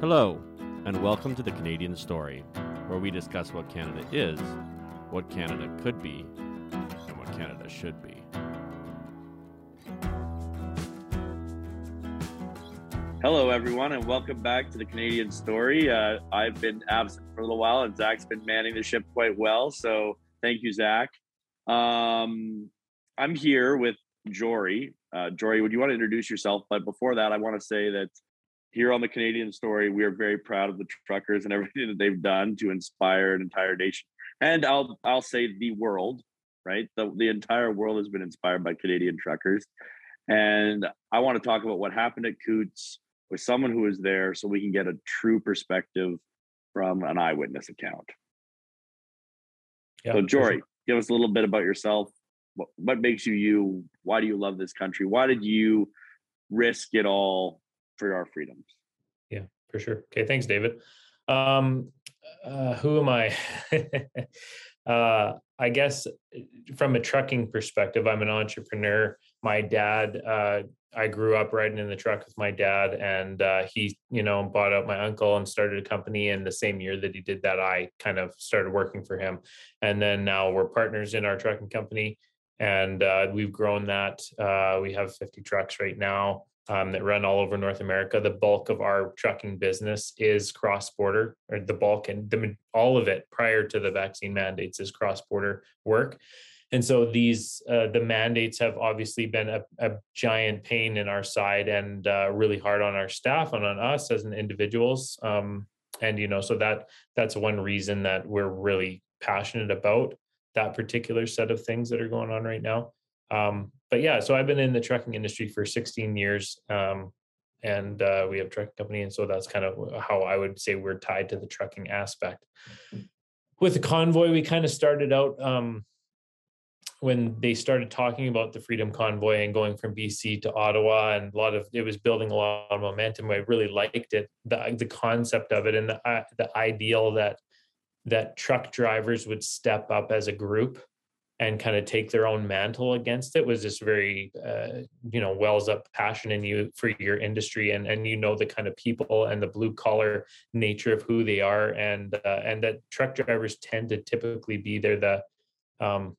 Hello, and welcome to the Canadian Story, where we discuss what Canada is, what Canada could be, and what Canada should be. Hello, everyone, and welcome back to the Canadian Story. Uh, I've been absent for a little while, and Zach's been manning the ship quite well. So, thank you, Zach. Um, I'm here with Jory. Uh, Jory, would you want to introduce yourself? But before that, I want to say that here on the Canadian Story, we are very proud of the truckers and everything that they've done to inspire an entire nation, and I'll I'll say the world. Right, the the entire world has been inspired by Canadian truckers, and I want to talk about what happened at Coutts with someone who was there, so we can get a true perspective from an eyewitness account. So, Jory, sure. give us a little bit about yourself. What, what makes you you? Why do you love this country? Why did you risk it all for our freedoms? Yeah, for sure. Okay, thanks, David. Um, uh, who am I? uh, I guess uh, from a trucking perspective, I'm an entrepreneur. My dad, uh, I grew up riding in the truck with my dad, and uh, he, you know, bought out my uncle and started a company. And the same year that he did that, I kind of started working for him. And then now we're partners in our trucking company, and uh, we've grown that. Uh, we have 50 trucks right now um, that run all over North America. The bulk of our trucking business is cross border, or the bulk and the, all of it prior to the vaccine mandates is cross border work. And so these uh, the mandates have obviously been a, a giant pain in our side and uh, really hard on our staff and on us as an individuals. Um, and you know, so that that's one reason that we're really passionate about that particular set of things that are going on right now. Um, but yeah, so I've been in the trucking industry for 16 years, um, and uh, we have a trucking company, and so that's kind of how I would say we're tied to the trucking aspect. With the convoy, we kind of started out um, when they started talking about the Freedom Convoy and going from BC to Ottawa, and a lot of it was building a lot of momentum. I really liked it, the the concept of it, and the uh, the ideal that that truck drivers would step up as a group and kind of take their own mantle against it was just very uh, you know wells up passion in you for your industry and and you know the kind of people and the blue collar nature of who they are and uh, and that truck drivers tend to typically be there the um,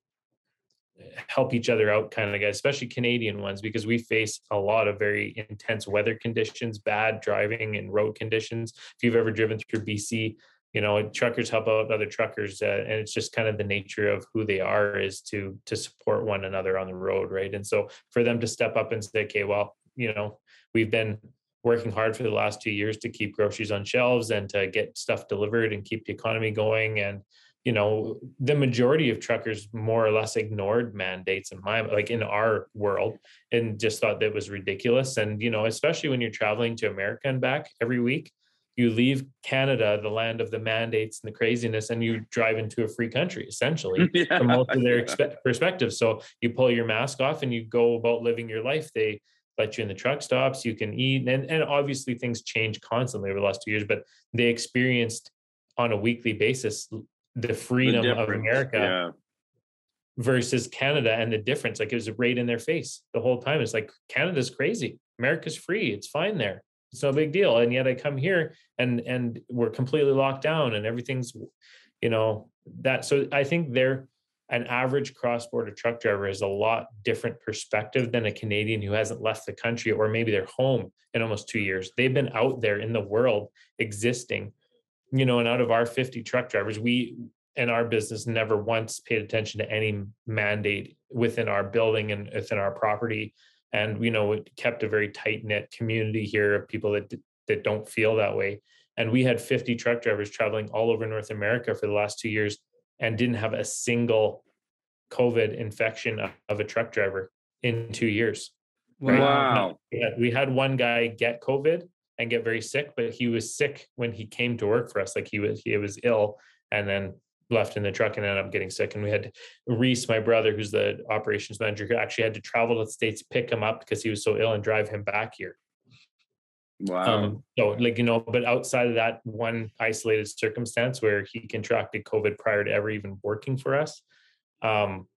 help each other out kind of guys especially canadian ones because we face a lot of very intense weather conditions bad driving and road conditions. If you've ever driven through bc you know truckers help out other truckers uh, and it's just kind of the nature of who they are is to to support one another on the road right? And so for them to step up and say okay well you know we've been working hard for the last two years to keep groceries on shelves and to get stuff delivered and keep the economy going and you know the majority of truckers more or less ignored mandates in my like in our world and just thought that was ridiculous. And you know especially when you're traveling to america and back every week you leave Canada, the land of the mandates and the craziness, and you drive into a free country, essentially, Yeah, from most of their yeah. expe- perspective. So you pull your mask off and you go about living your life. They let you in the truck stops, you can eat, and, and obviously things change constantly over the last two years, but they experienced on a weekly basis the The freedom of America Yeah. versus Canada and the difference. Like it was right in their face the whole time. It's like Canada's crazy. America's free. It's fine there. It's no big deal. And yet I come here and and we're completely locked down and everything's, you know, that so I think they're an average cross-border truck driver has a lot different perspective than a Canadian who hasn't left the country or maybe they're home in almost two years. They've been out there in the world existing, you know, and out of our 50 truck drivers, we in our business never once paid attention to any mandate within our building and within our property and you know it kept a very tight knit community here of people that that don't feel that way and we had 50 truck drivers traveling all over north america for the last two years and didn't have a single covid infection of, of a truck driver in two years Right. Wow. we had, we had one guy get covid and get very sick but he was sick when he came to work for us like he was he was ill and then left in the truck and ended up getting sick and we had reese my brother who's the operations manager who actually had to travel to the states pick him up because he was so ill and drive him back here Wow. um, so like you know, but outside of that one isolated circumstance where he contracted COVID prior to ever even working for us, um,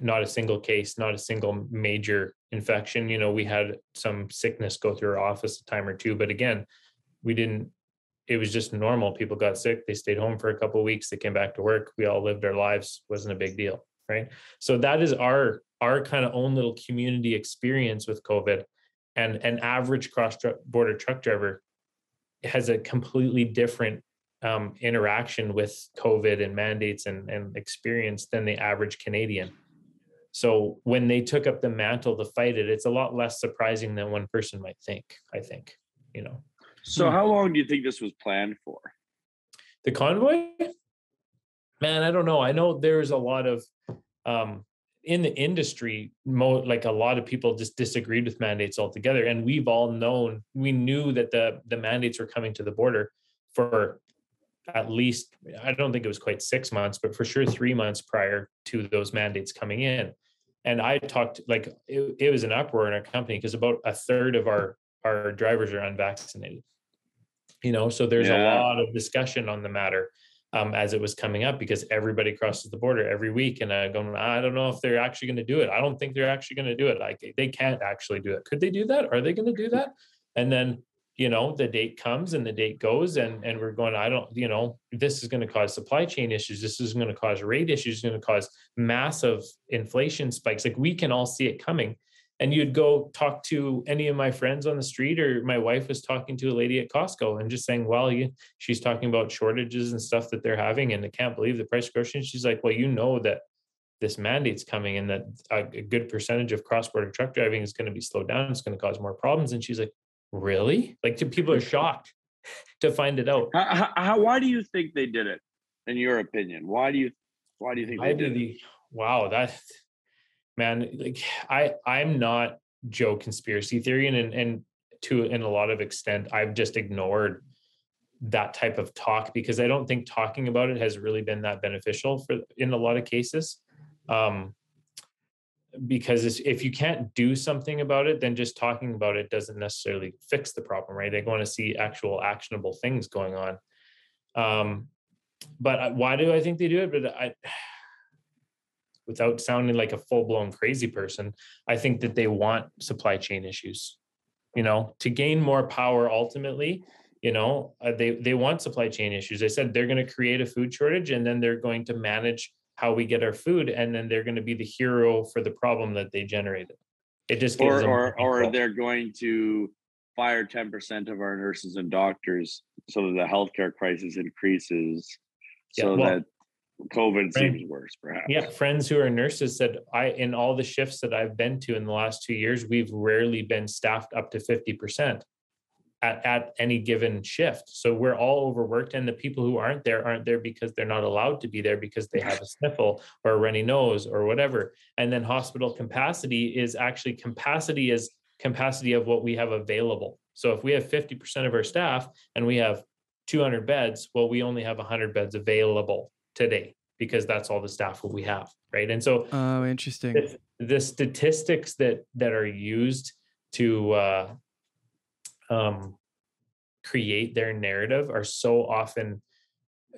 not a single case, not a single major infection. You know, we had some sickness go through our office a time or two, but again, we didn't it was just normal. People got sick, they stayed home for a couple weeks, they came back to work. We all lived our lives, wasn't a big deal, right? So that is our our kind of own little community experience with COVID. And an average cross border truck driver has a completely different um, interaction with COVID and mandates and, and experience than the average Canadian. So when they took up the mantle to fight it, it's a lot less surprising than one person might think. I think, you know. So how long do you think this was planned for? The convoy? Man, I don't know. I know there's a lot of um, in the industry, mo- like a lot of people just disagreed with mandates altogether. And we've all known, we knew that the the mandates were coming to the border for at least, I don't think it was quite six months, but for sure three months prior to those mandates coming in. And I talked like it, it was an uproar in our company because about a third of our our drivers are unvaccinated. You know, so there's yeah. a lot of discussion on the matter um, as it was coming up because everybody crosses the border every week and uh, going, I don't know if they're actually going to do it. I don't think they're actually going to do it. Like they can't actually do it. Could they do that? Are they going to do that? And then, you know, the date comes and the date goes and, and we're going, I don't, you know, this is going to cause supply chain issues. This is going to cause rate issues, going to cause massive inflation spikes. Like we can all see it coming and you'd go talk to any of my friends on the street or my wife was talking to a lady at costco and just saying well you, she's talking about shortages and stuff that they're having and i can't believe the price of groceries. She's like well you know that this mandate's coming and that a, a good percentage of cross-border truck driving is going to be slowed down it's going to cause more problems. And she's like really? Like people are shocked to find it out. How, how, why do you think they did it in your opinion? Why do you why do you think they did it? wow that man, like I I'm not Joe conspiracy theory, and and to in a lot of extent, I've just ignored that type of talk because I don't think talking about it has really been that beneficial for in a lot of cases. Um, because if you can't do something about it, then just talking about it doesn't necessarily fix the problem, right? They want to see actual actionable things going on. Um, but why do I think they do it? But I, without sounding like a full-blown crazy person i think that they want supply chain issues. You know to gain more power ultimately you know uh, they they want supply chain issues. They said they're going to create a food shortage and then they're going to manage how we get our food and then they're going to be the hero for the problem that they generated. It just or or, or they're going to fire 10% of our nurses and doctors so that the healthcare crisis increases so yeah, well, that COVID seems worse, perhaps. Yeah, friends who are nurses said I in all the shifts that I've been to in the last two years, we've rarely been staffed up to 50% at, at any given shift. So we're all overworked. And the people who aren't there aren't there because they're not allowed to be there because they have a sniffle or a runny nose or whatever. And then hospital capacity is actually capacity is capacity of what we have available. So if we have 50% of our staff and we have 200 beds, well, we only have 100 beds available today because that's all the staff that we have right? And so oh interesting. the, the statistics that that are used to uh, um, create their narrative are so often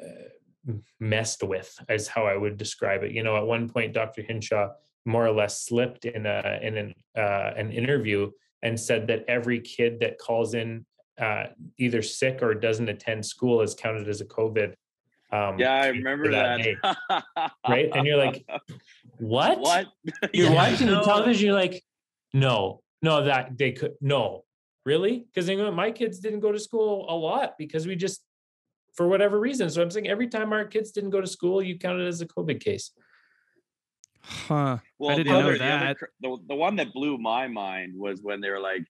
uh, messed with as how i would describe it. You know at one point dr hinshaw more or less slipped in a in an uh, an interview and said that every kid that calls in uh, either sick or doesn't attend school is counted as a covid um, yeah, I remember that. that right? And you're like, what? What? You're yeah, watching no. the television. You're like, no, no, that they could, no, really? Because my kids didn't go to school a lot because we just, for whatever reason. So I'm saying every time our kids didn't go to school, you counted as a COVID case. Huh. Well, I didn't know that. The, other, the, the one that blew my mind was when they were like,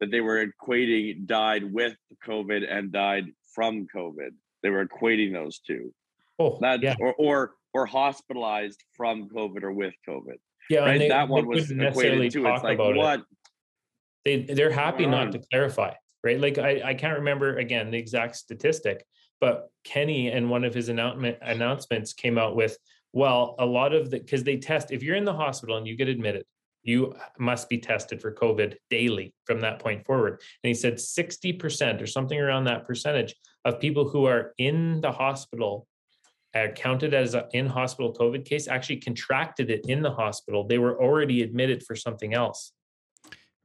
that they were equating died with COVID and died from COVID. They were equating those two. Oh, that yeah. or or or hospitalized from COVID or with COVID. Yeah, right. They, that one was equated to. It's like what? It. They they're happy not to clarify, right? Like I I can't remember again the exact statistic, but Kenney and one of his announcement announcements came out with well a lot of the because they test if you're in the hospital and you get admitted you must be tested for COVID daily from that point forward. And he said 60% or something around that percentage of people who are in the hospital uh, counted as an in hospital COVID case actually contracted it in the hospital. They were already admitted for something else.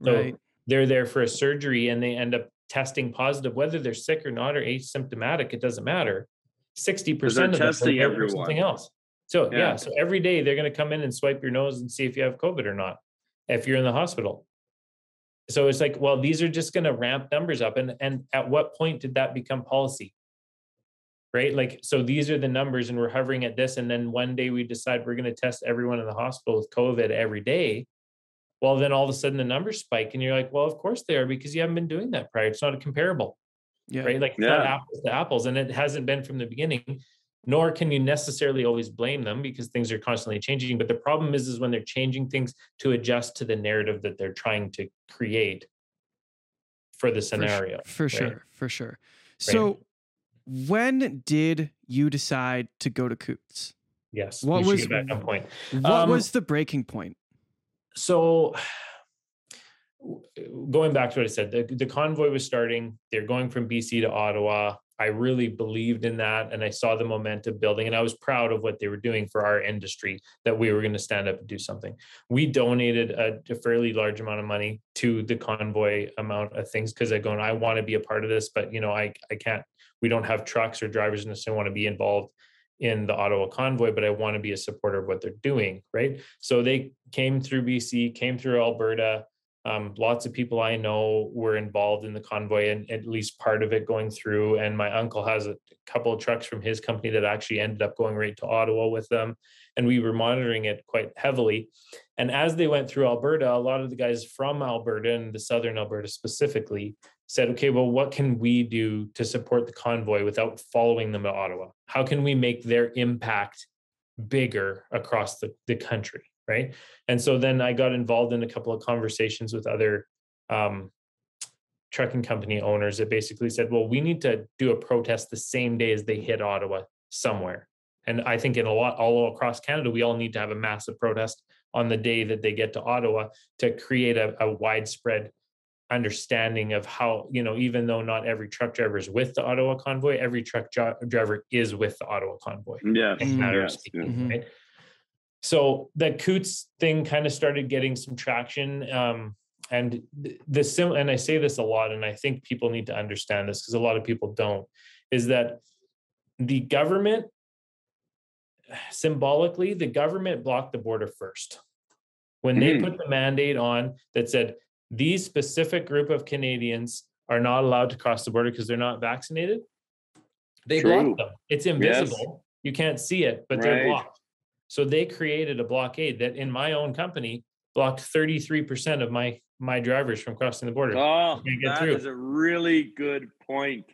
So right. they're there for a surgery and they end up testing positive, whether they're sick or not or asymptomatic, it doesn't matter. 60% of testing them everyone. something else. So yeah. Yeah. so every day they're going to come in and swipe your nose and see if you have COVID or not, if you're in the hospital. So it's like, well, these are just going to ramp numbers up. And and at what point did that become policy? Right? Like, so these are the numbers, and we're hovering at this. And then one day we decide we're going to test everyone in the hospital with COVID every day. Well, then all of a sudden the numbers spike, and you're like, well, of course they are because you haven't been doing that prior. It's not a comparable Yeah. right? Like it's not apples to apples, and it hasn't been from the beginning. Nor can you necessarily always blame them because things are constantly changing. But the problem is, is when they're changing things to adjust to the narrative that they're trying to create for the For su- scenario. For right? sure. For sure. So when did you decide to go to Coutts? Yes. What was- point? What Um, was the breaking point? so going back to what I said, the, the convoy was starting. They're going from BC to Ottawa. I really believed in that and I saw the momentum building and I was proud of what they were doing for our industry that we were going to stand up and do something. We donated a, a fairly large amount of money to the convoy amount of things because I go, and I want to be a part of this, but you know, I, I can't, we don't have trucks or drivers necessarily want to be involved in the Ottawa convoy, but I want to be a supporter of what they're doing. Right. So they came through BC, came through Alberta. Um, lots of people I know were involved in the convoy and at least part of it going through. And my uncle has a couple of trucks from his company that actually ended up going right to Ottawa with them. And we were monitoring it quite heavily. And as they went through Alberta, a lot of the guys from Alberta and the southern Alberta specifically said, okay, well, what can we do to support the convoy without following them to Ottawa? How can we make their impact bigger across the, the country? Right. And so then I got involved in a couple of conversations with other um, trucking company owners that basically said, well, we need to do a protest the same day as they hit Ottawa somewhere. And I think in a lot all across Canada, we all need to have a massive protest on the day that they get to Ottawa to create a, a widespread understanding of how, you know, even though not every truck driver is with the Ottawa convoy, every truck dri- driver is with the Ottawa convoy Yeah. in a matter of Yes, speaking, Mhm. right? So the Coutts thing kind of started getting some traction. Um, and th- the sim and I say this a lot, and I think people need to understand this because a lot of people don't, is that the government symbolically, the government blocked the border first. When they Mhm. put the mandate on that said these specific group of Canadians are not allowed to cross the border because they're not vaccinated, they True. blocked them. It's invisible. You can't see it, but they're blocked. So they created a blockade that in my own company blocked 33% of my my drivers from crossing the border. Oh, that through. is a really good point.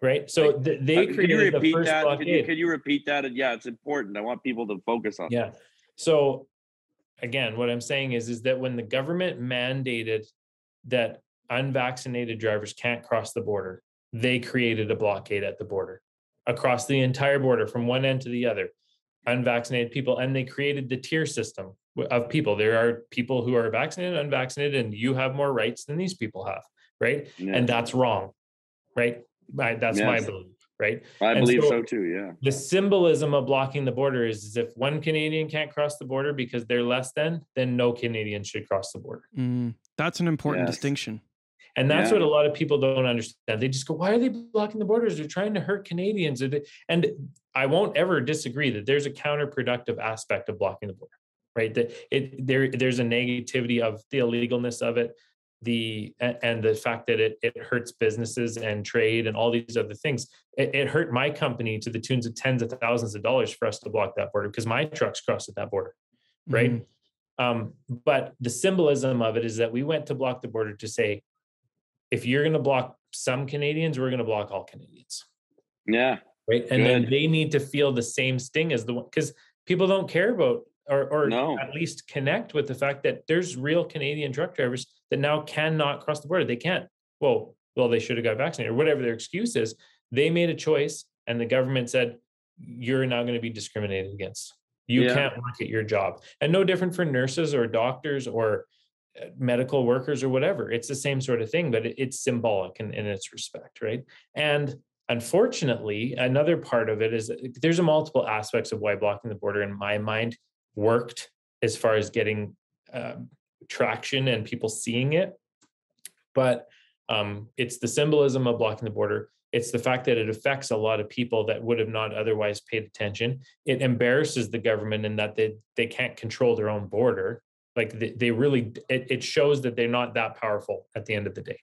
right? So like, th- Uh, they can you created the repeat first that? Can you, blockade. can you repeat that? And yeah, it's important. I want people to focus on. Yeah. So again, what I'm saying is, is that when the government mandated that unvaccinated drivers can't cross the border, they created a blockade at the border across the entire border from one end to the other. Unvaccinated people, and they created the tier system of people. There are people who are vaccinated, unvaccinated, and you have more rights than these people have, right? Yeah. And that's wrong, right? My, that's my belief, right? I and believe so- so, too. Yeah. the symbolism of blocking the border is, is if one Canadian can't cross the border because they're less than, then no Canadian should cross the border. Mm, that's an important Yes. distinction. And that's Yeah. what a lot of people don't understand. They just go, why are they blocking the borders? They're trying to hurt Canadians. And I won't ever disagree that there's a counterproductive aspect of blocking the border, right? That it there there's a negativity of the illegalness of it, the and the fact that it it hurts businesses and trade and all these other things. It, it hurt my company to the tunes of tens of thousands of dollars for us to block that border because my trucks crossed at that border right? Mhm. Um, but the symbolism of it is that we went to block the border to say, if you're going to block some Canadians, we're going to block all Canadians, Yeah. right? And then they need to feel the same sting as the one because people don't care about or, or No. at least connect with the fact that there's real Canadian truck drivers that now cannot cross the border. They can't. Well, well, they should have got vaccinated or whatever their excuse is. They made a choice, and the government said, "You're now going to be discriminated against. You Yeah. can't work at your job." And no different for nurses or doctors or medical workers or whatever. It's the same sort of thing, but it- it's symbolic in, in its respect, right? And unfortunately, another part of it is there's a multiple aspects of why blocking the border, in my mind, worked as far as getting um, traction and people seeing it. But Um, it's the symbolism of blocking the border. It's the fact that it affects a lot of people that would have not otherwise paid attention. It embarrasses the government in that they they can't control their own border. Like they, they really, it, it shows that they're not that powerful at the end of the day.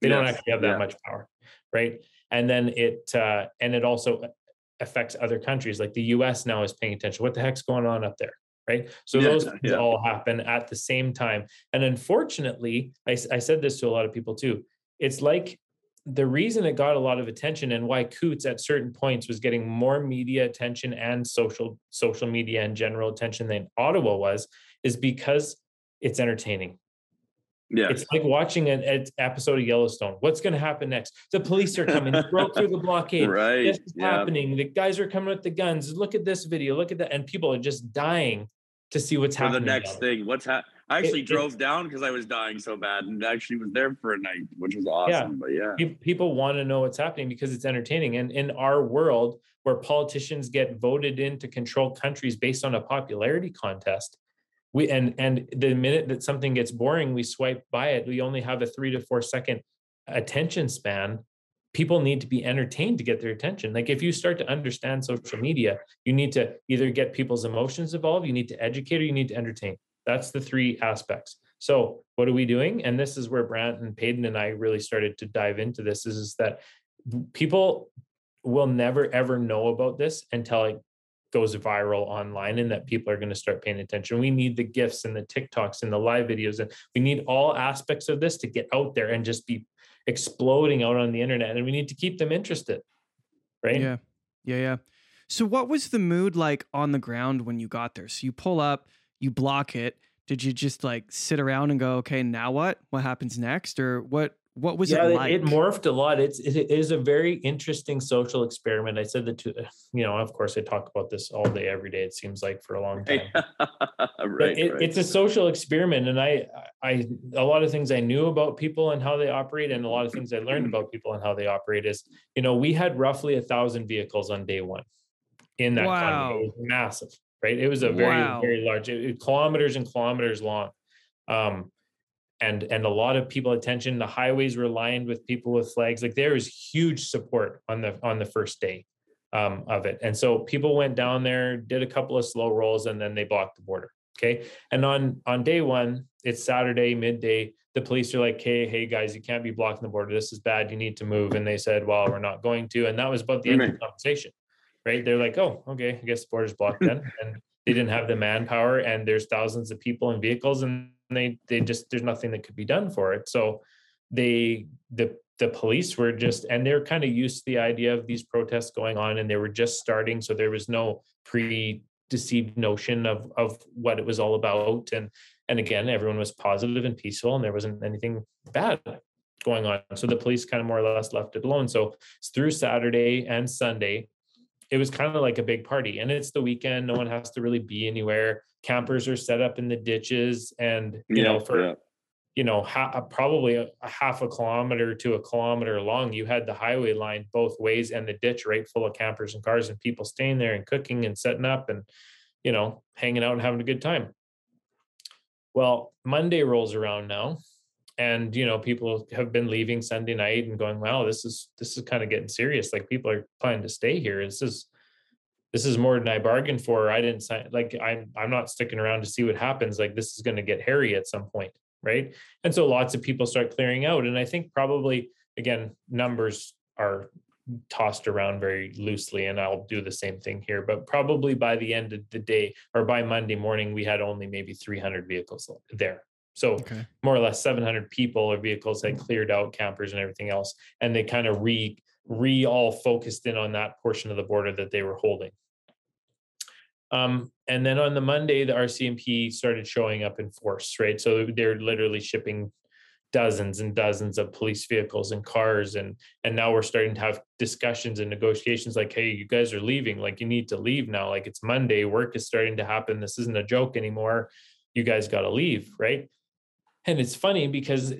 They yes. don't actually have that yeah. much power, right? And then it uh, and it also affects other countries. Like the U.S. now is paying attention. What the heck's going on up there? right so yeah, those yeah. all happen at the same time and unfortunately I, I said this to a lot of people too it's like the reason it got a lot of attention and why Coutts at certain points was getting more media attention and social social media and general attention than Ottawa was is because it's entertaining. Yeah. It's like watching an, an episode of Yellowstone. What's going to happen next? The police are coming, broke through the blockade. Right. This is yeah. happening. The guys are coming with the guns. Look at this video. Look at that. And people are just dying to see what's for happening. the next thing. What's happening? I actually it, drove down because I was dying so bad and actually was there for a night, which was awesome. Yeah. But yeah. People want to know what's happening because it's entertaining. And in our world where politicians get voted in to control countries based on a popularity contest, we and and the minute that something gets boring, we swipe by it. We only have a three to four second attention span people need to be entertained to get their attention. Like if you start to understand social media, you need to either get people's emotions involved, you need to educate, or you need to entertain. That's the three aspects. So what are we doing? And this is where Brant and Payton and I really started to dive into this is, is that people will never ever know about this until it goes viral online and that people are going to start paying attention. We need the gifts and the TikToks and the live videos and we need all aspects of this to get out there and just be exploding out on the internet and we need to keep them interested. Right? Yeah. Yeah, yeah. So what was the mood like on the ground when you got there? So you pull up, you block it. Did you just like sit around and go, okay, now what? What happens next? Or what what was yeah, it like? It, morphed a lot. It's it is a very interesting social experiment. I said that to you know, of course, I talk about this all day, every day. It seems like for a long time. right, it, right. It's a social experiment, and I I a lot of things I knew about people and how they operate, and a lot of things I learned about people and how they operate is you know we had roughly a thousand vehicles on day one in that wow. It was massive, right? It was a very wow. very large, it, kilometers and kilometers long. Um, and and a lot of people attention the highways were lined with people with flags like there was huge support on the on the first day um, of it. And so people went down there did a couple of slow rolls and then they blocked the border okay? And on on day one it's saturday midday the police are like hey hey guys you can't be blocking the border. This is bad. You need to move. And they said well we're not going to. And that was about the end of the conversation right? They're like oh okay. I guess the border's blocked then. And they didn't have the manpower and there's thousands of people and vehicles and they they just there's nothing that could be done for it. So they the the police were just and they're kind of used to the idea of these protests going on and they were just starting so there was no pre deceived notion of of what it was all about. And and again everyone was positive and peaceful and there wasn't anything bad going on. So the police kind of more or less left it alone. So through saturday and sunday it was kind of like a big party and it's the weekend no one has to really be anywhere. Campers are set up in the ditches and you yeah, know for yeah. you know ha- uh, probably a, a, half a kilometer to a kilometer long you had the highway line both ways and the ditch right full of campers and cars and people staying there and cooking and setting up and you know hanging out and having a good time. Well monday rolls around now and you know people have been leaving sunday night and going wow this is this is kind of getting serious like people are planning to stay here this is this is more than I bargained for. I didn't sign like I'm I'm not sticking around to see what happens. Like this is going to get hairy at some point, right? And so lots of people start clearing out. And I think probably again, numbers are tossed around very loosely, and I'll do the same thing here. But probably by the end of the day or by Monday morning, we had only maybe 300 vehicles there. So okay. more or less 700 people or vehicles had cleared out campers and everything else, and they kind of re re all focused in on that portion of the border that they were holding. Um, and then on the Monday, the RCMP started showing up in force, right? So they're literally shipping dozens and dozens of police vehicles and cars and and now we're starting to have discussions and negotiations like hey you guys are leaving. Like you need to leave now. Like it's monday. Work is starting to happen. This isn't a joke anymore. You guys got to leave right and it's funny because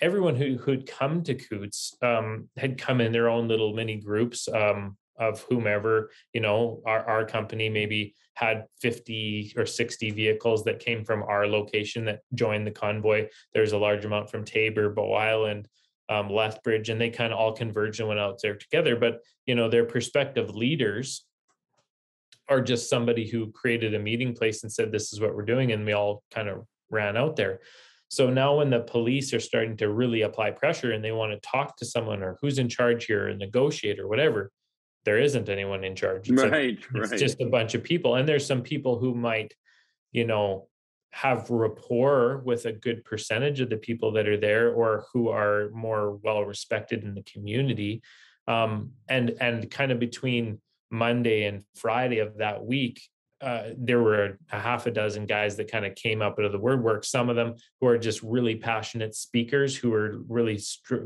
everyone who who'd come to Coutts um, had come in their own little mini groups um, of whomever you know our, our company maybe had 50 or 60 vehicles that came from our location that joined the convoy. There's a large amount from taber bow island um, lethbridge and they kind of all converged and went out there together. But you know their prospective leaders are just somebody who created a meeting place and said this is what we're doing and we all kind of ran out there. So now when the police are starting to really apply pressure and they want to talk to someone or who's in charge here and negotiate or whatever there isn't anyone in charge. It's right a, it's just a bunch of people. And there's some people who might you know have rapport with a good percentage of the people that are there or who are more well respected in the community. Um, and and kind of between monday and friday of that week uh, there were a half a dozen guys that kind of came up out of the word work. Some of them who are just really passionate speakers who are really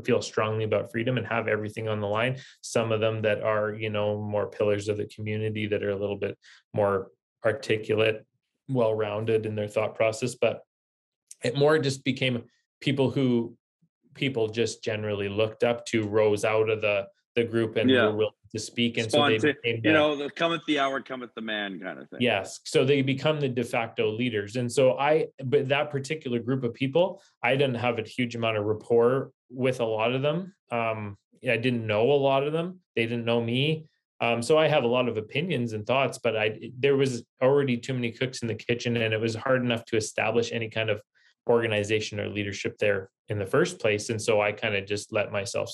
feel strongly about freedom and have everything on the line. Some of them that are, you know, more pillars of the community that are a little bit more articulate, well rounded in their thought process. But it more just became people who people just generally looked up to, rose out of the the group and yeah. were willing to speak. And Spontan- so they became the, you know, the cometh the hour, cometh the man kind of thing. Yes. So they become the de facto leaders. And so I, but that particular group of people, I didn't have a huge amount of rapport with a lot of them. Um, I didn't know a lot of them. They didn't know me. Um, so I have a lot of opinions and thoughts, but I there was already too many cooks in the kitchen, and it was hard enough to establish any kind of organization or leadership there in the first place. And so I kind of just let myself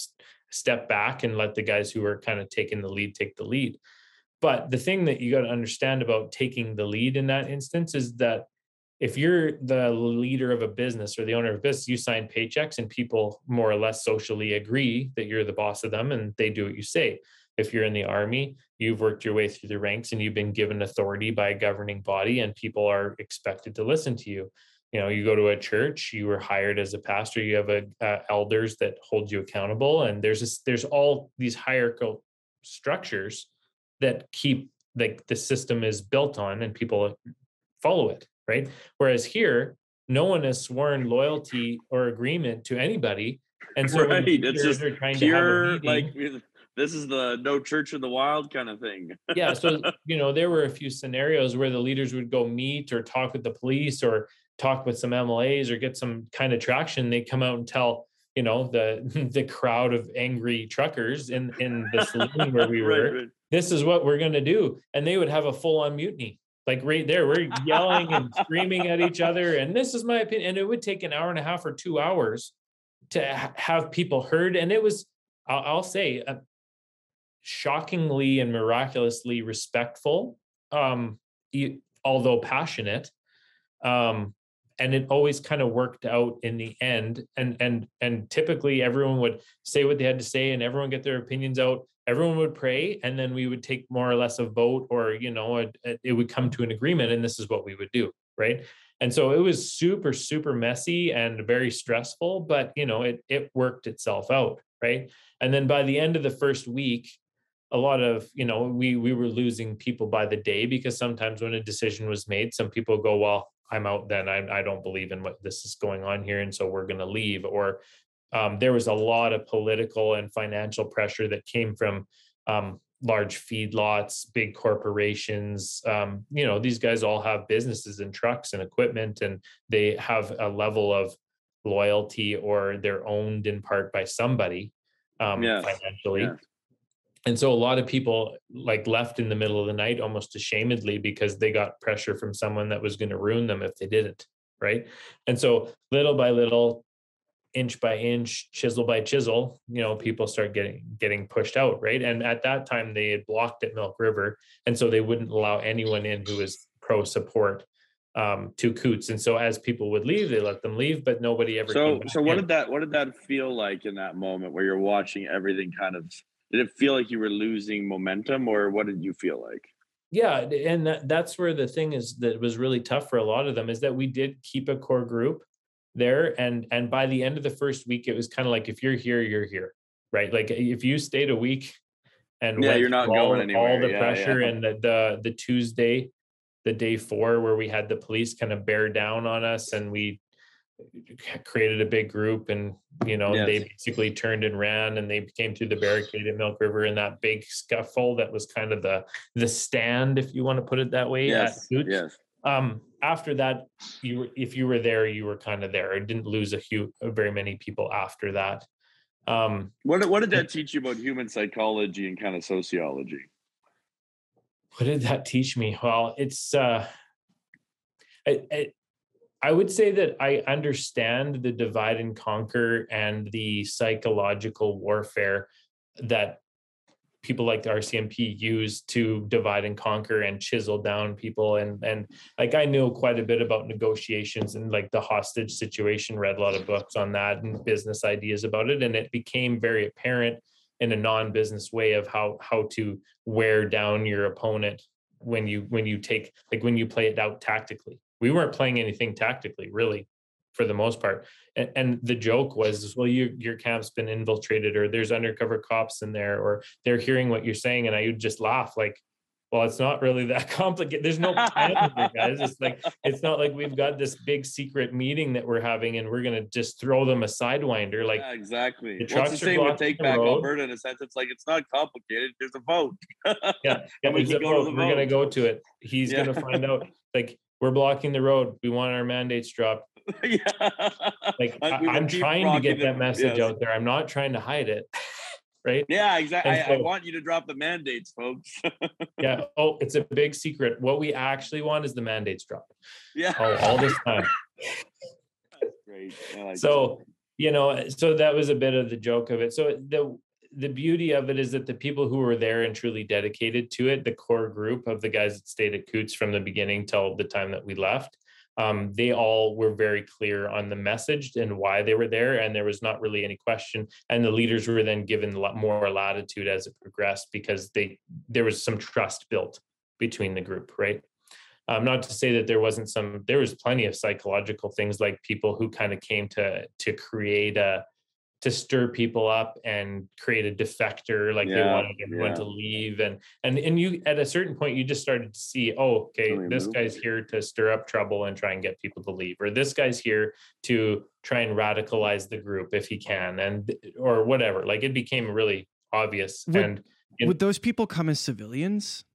step back and let the guys who are kind of taking the lead take the lead. But the thing that you got to understand about taking the lead in that instance is that if you're the leader of a business or the owner of a business, you sign paychecks and people more or less socially agree that you're the boss of them and they do what you say. If you're in the army, you've worked your way through the ranks and you've been given authority by a governing body and people are expected to listen to you you know you go to a church you were hired as a pastor you have a, uh, elders that hold you accountable and there's this, there's all these hierarchical structures that keep like the system is built on and people follow it right whereas here no one has sworn loyalty or agreement to anybody and so right. it's just pure like this is the no church in the wild kind of thing yeah so you know there were a few scenarios where the leaders would go meet or talk with the police or talk with some MLAs or get some kind of traction, they come out and tell you know the the crowd of angry truckers in in the saloon where we were, right, right. this is what we're going to do, and they would have a full on mutiny. Like right there, we're yelling and screaming at each other, and this is my opinion. And it would take an hour and a half or two hours to ha- have people heard, and it was, I'll, I'll say, uh, shockingly and miraculously respectful, um, although passionate. Um, and it always kind of worked out in the end and and and typically everyone would say what they had to say and everyone get their opinions out. Everyone would pray and then we would take more or less a vote or you know it, it would come to an agreement and this is what we would do right? And so it was super super messy and very stressful but you know it it worked itself out right? And then by the end of the first week a lot of you know we we were losing people by the day because sometimes when a decision was made some people go well I'm out then. I, I don't believe in what this is going on here. And so we're going to leave. Or um, there was a lot of political and financial pressure that came from um, large feedlots, big corporations. Um, you know, these guys all have businesses and trucks and equipment, and they have a level of loyalty or they're owned in part by somebody um, yes. financially. Yes and so a lot of people like left in the middle of the night almost ashamedly because they got pressure from someone that was going to ruin them if they didn't right and so little by little inch by inch chisel by chisel you know people start getting getting pushed out right and at that time they had blocked at milk river and so they wouldn't allow anyone in who was pro support um, to coutts And so as people would leave, they let them leave, but nobody ever. So, so what in. did that, what did that feel like in that moment where you're watching everything kind of did it feel like you were losing momentum or what did you feel like yeah and that, that's where the thing is that was really tough for a lot of them is that we did keep a core group there and and by the end of the first week it was kind of like if you're here you're here right like if you stayed a week and yeah you're not all, going anywhere all the yeah, pressure yeah. and the, the the tuesday the day four where we had the police kind of bear down on us and we created a big group and you know Yes. they basically turned and ran and they came through the barricade at milk river in that big scuffle that was kind of the the stand if you want to put it that way yes, yes. um after that you were if you were there you were kind of there it didn't lose a few very many people after that um What what did that teach you about human psychology and kind of sociology? what did that teach me well it's uh I, I, I would say that I understand the divide and conquer and the psychological warfare that people like the RCMP use to divide and conquer and chisel down people. And and like I know quite a bit about negotiations and like the hostage situation read a lot of books on that and business ideas about it. And it became very apparent in a non-business way of how how to wear down your opponent when you when you take like when you play it out tactically we weren't playing anything tactically really for the most part and, and the joke was well your your camp's been infiltrated or there's undercover cops in there or they're hearing what you're saying and i would just laugh like well it's not really that complicated there's no plan guys it's like it's not like we've got this big secret meeting that we're having and we're going to just throw them a sidewinder like yeah, exactly. the Well, it's the same with Take Back road. Alberta in a sense. It's like it's not complicated. There's a vote. yeah, yeah we there's can a go to vote. the we're gonna go to it he's Yeah. gonna find out like we're blocking the road we want our mandates dropped yeah. like I, I'm trying to get that message Yes. out there i'm not trying to hide it right Yeah, exactly. And I, I want you to drop the mandates, folks. yeah oh it's a big secret what we actually want is the mandates dropped yeah. all, all this time That's great. Like so you know so that was a bit of the joke of it so the the beauty of it is that the people who were there and truly dedicated to it the core group of the guys that stayed at coutts from the beginning till the time that we left um, they all were very clear on the message and why they were there and there was not really any question. And the leaders were then given more latitude as it progressed because they there was some trust built between the group right? Um, not to say that there wasn't some there was plenty of psychological things like people who kind of came to to create a to stir people up and create a defector like they wanted everyone yeah. to leave and and and you at a certain point you just started to see oh okay this move. guy's here to stir up trouble and try and get people to leave or this guy's here to try and radicalize the group if he can and or whatever like it became really obvious Would- and in- Would those people come as civilians?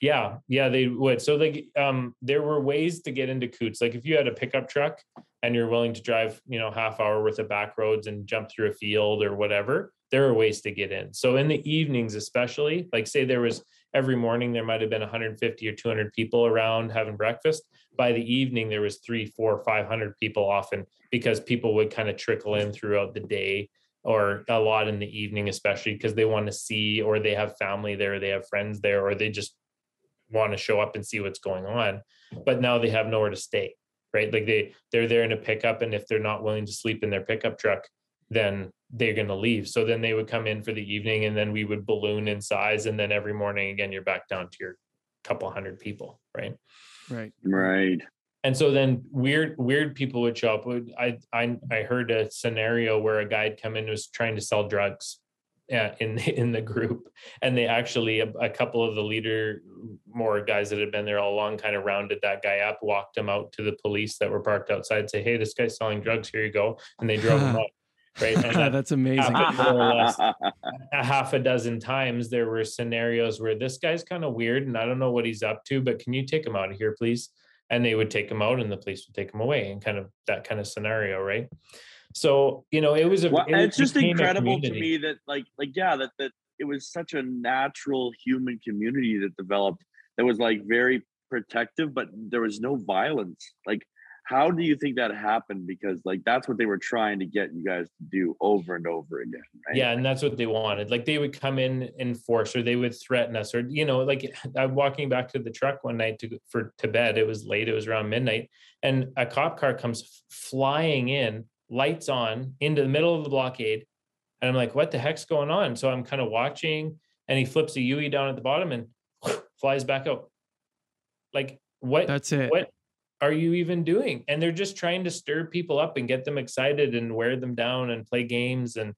yeah, yeah, they would. So like um there were ways to get into Coutts. Like if you had a pickup truck and you're willing to drive, you know, half hour worth of back roads and jump through a field or whatever, there are ways to get in. So in the evenings especially, like say there was every morning there might have been 150 or 200 people around having breakfast. By the evening there was three, four, 500 people often because people would kind of trickle in throughout the day or a lot in the evening especially because they want to see or they have family there, they have friends there or they just want to show up and see what's going on but now they have nowhere to stay right? Like they they're there in a pickup and if they're not willing to sleep in their pickup truck then they're going to leave. So then they would come in for the evening and then we would balloon in size and then every morning again you're back down to your couple hundred people right? Right. Right. and so then weird weird people would show up. I i, I heard a scenario where a guy had come in and was trying to sell drugs in in the group and they actually a, a couple of the leader more guys that had been there all along kind of rounded that guy up walked him out to the police that were parked outside say hey this guy's selling drugs here you go and they drove him out right and that- That's amazing. less. a half a dozen times there were scenarios where this guy's kind of weird and I don't know what he's up to, but can you take him out of here, please? And they would take him out and the police would take him away and kind of that kind of scenario, right? So, you know, it was a well, it it's just incredible to me that like like yeah that that it was such a natural human community that developed that was like very protective but there was no violence. Like how do you think that happened? Because like that's what they were trying to get you guys to do over and over again right? Yeah, and that's what they wanted. Like they would come in in force, or they would threaten us, or you know, like I'm walking back to the truck one night to for to bed. It was late; it was around midnight, and a cop car comes flying in, lights on, into the middle of the blockade, and I'm like, "What the heck's going on?" So I'm kind of watching, and he flips a UE down at the bottom and flies back out. Like what? That's it. what are you even doing? And they're just trying to stir people up and get them excited and wear them down and play games and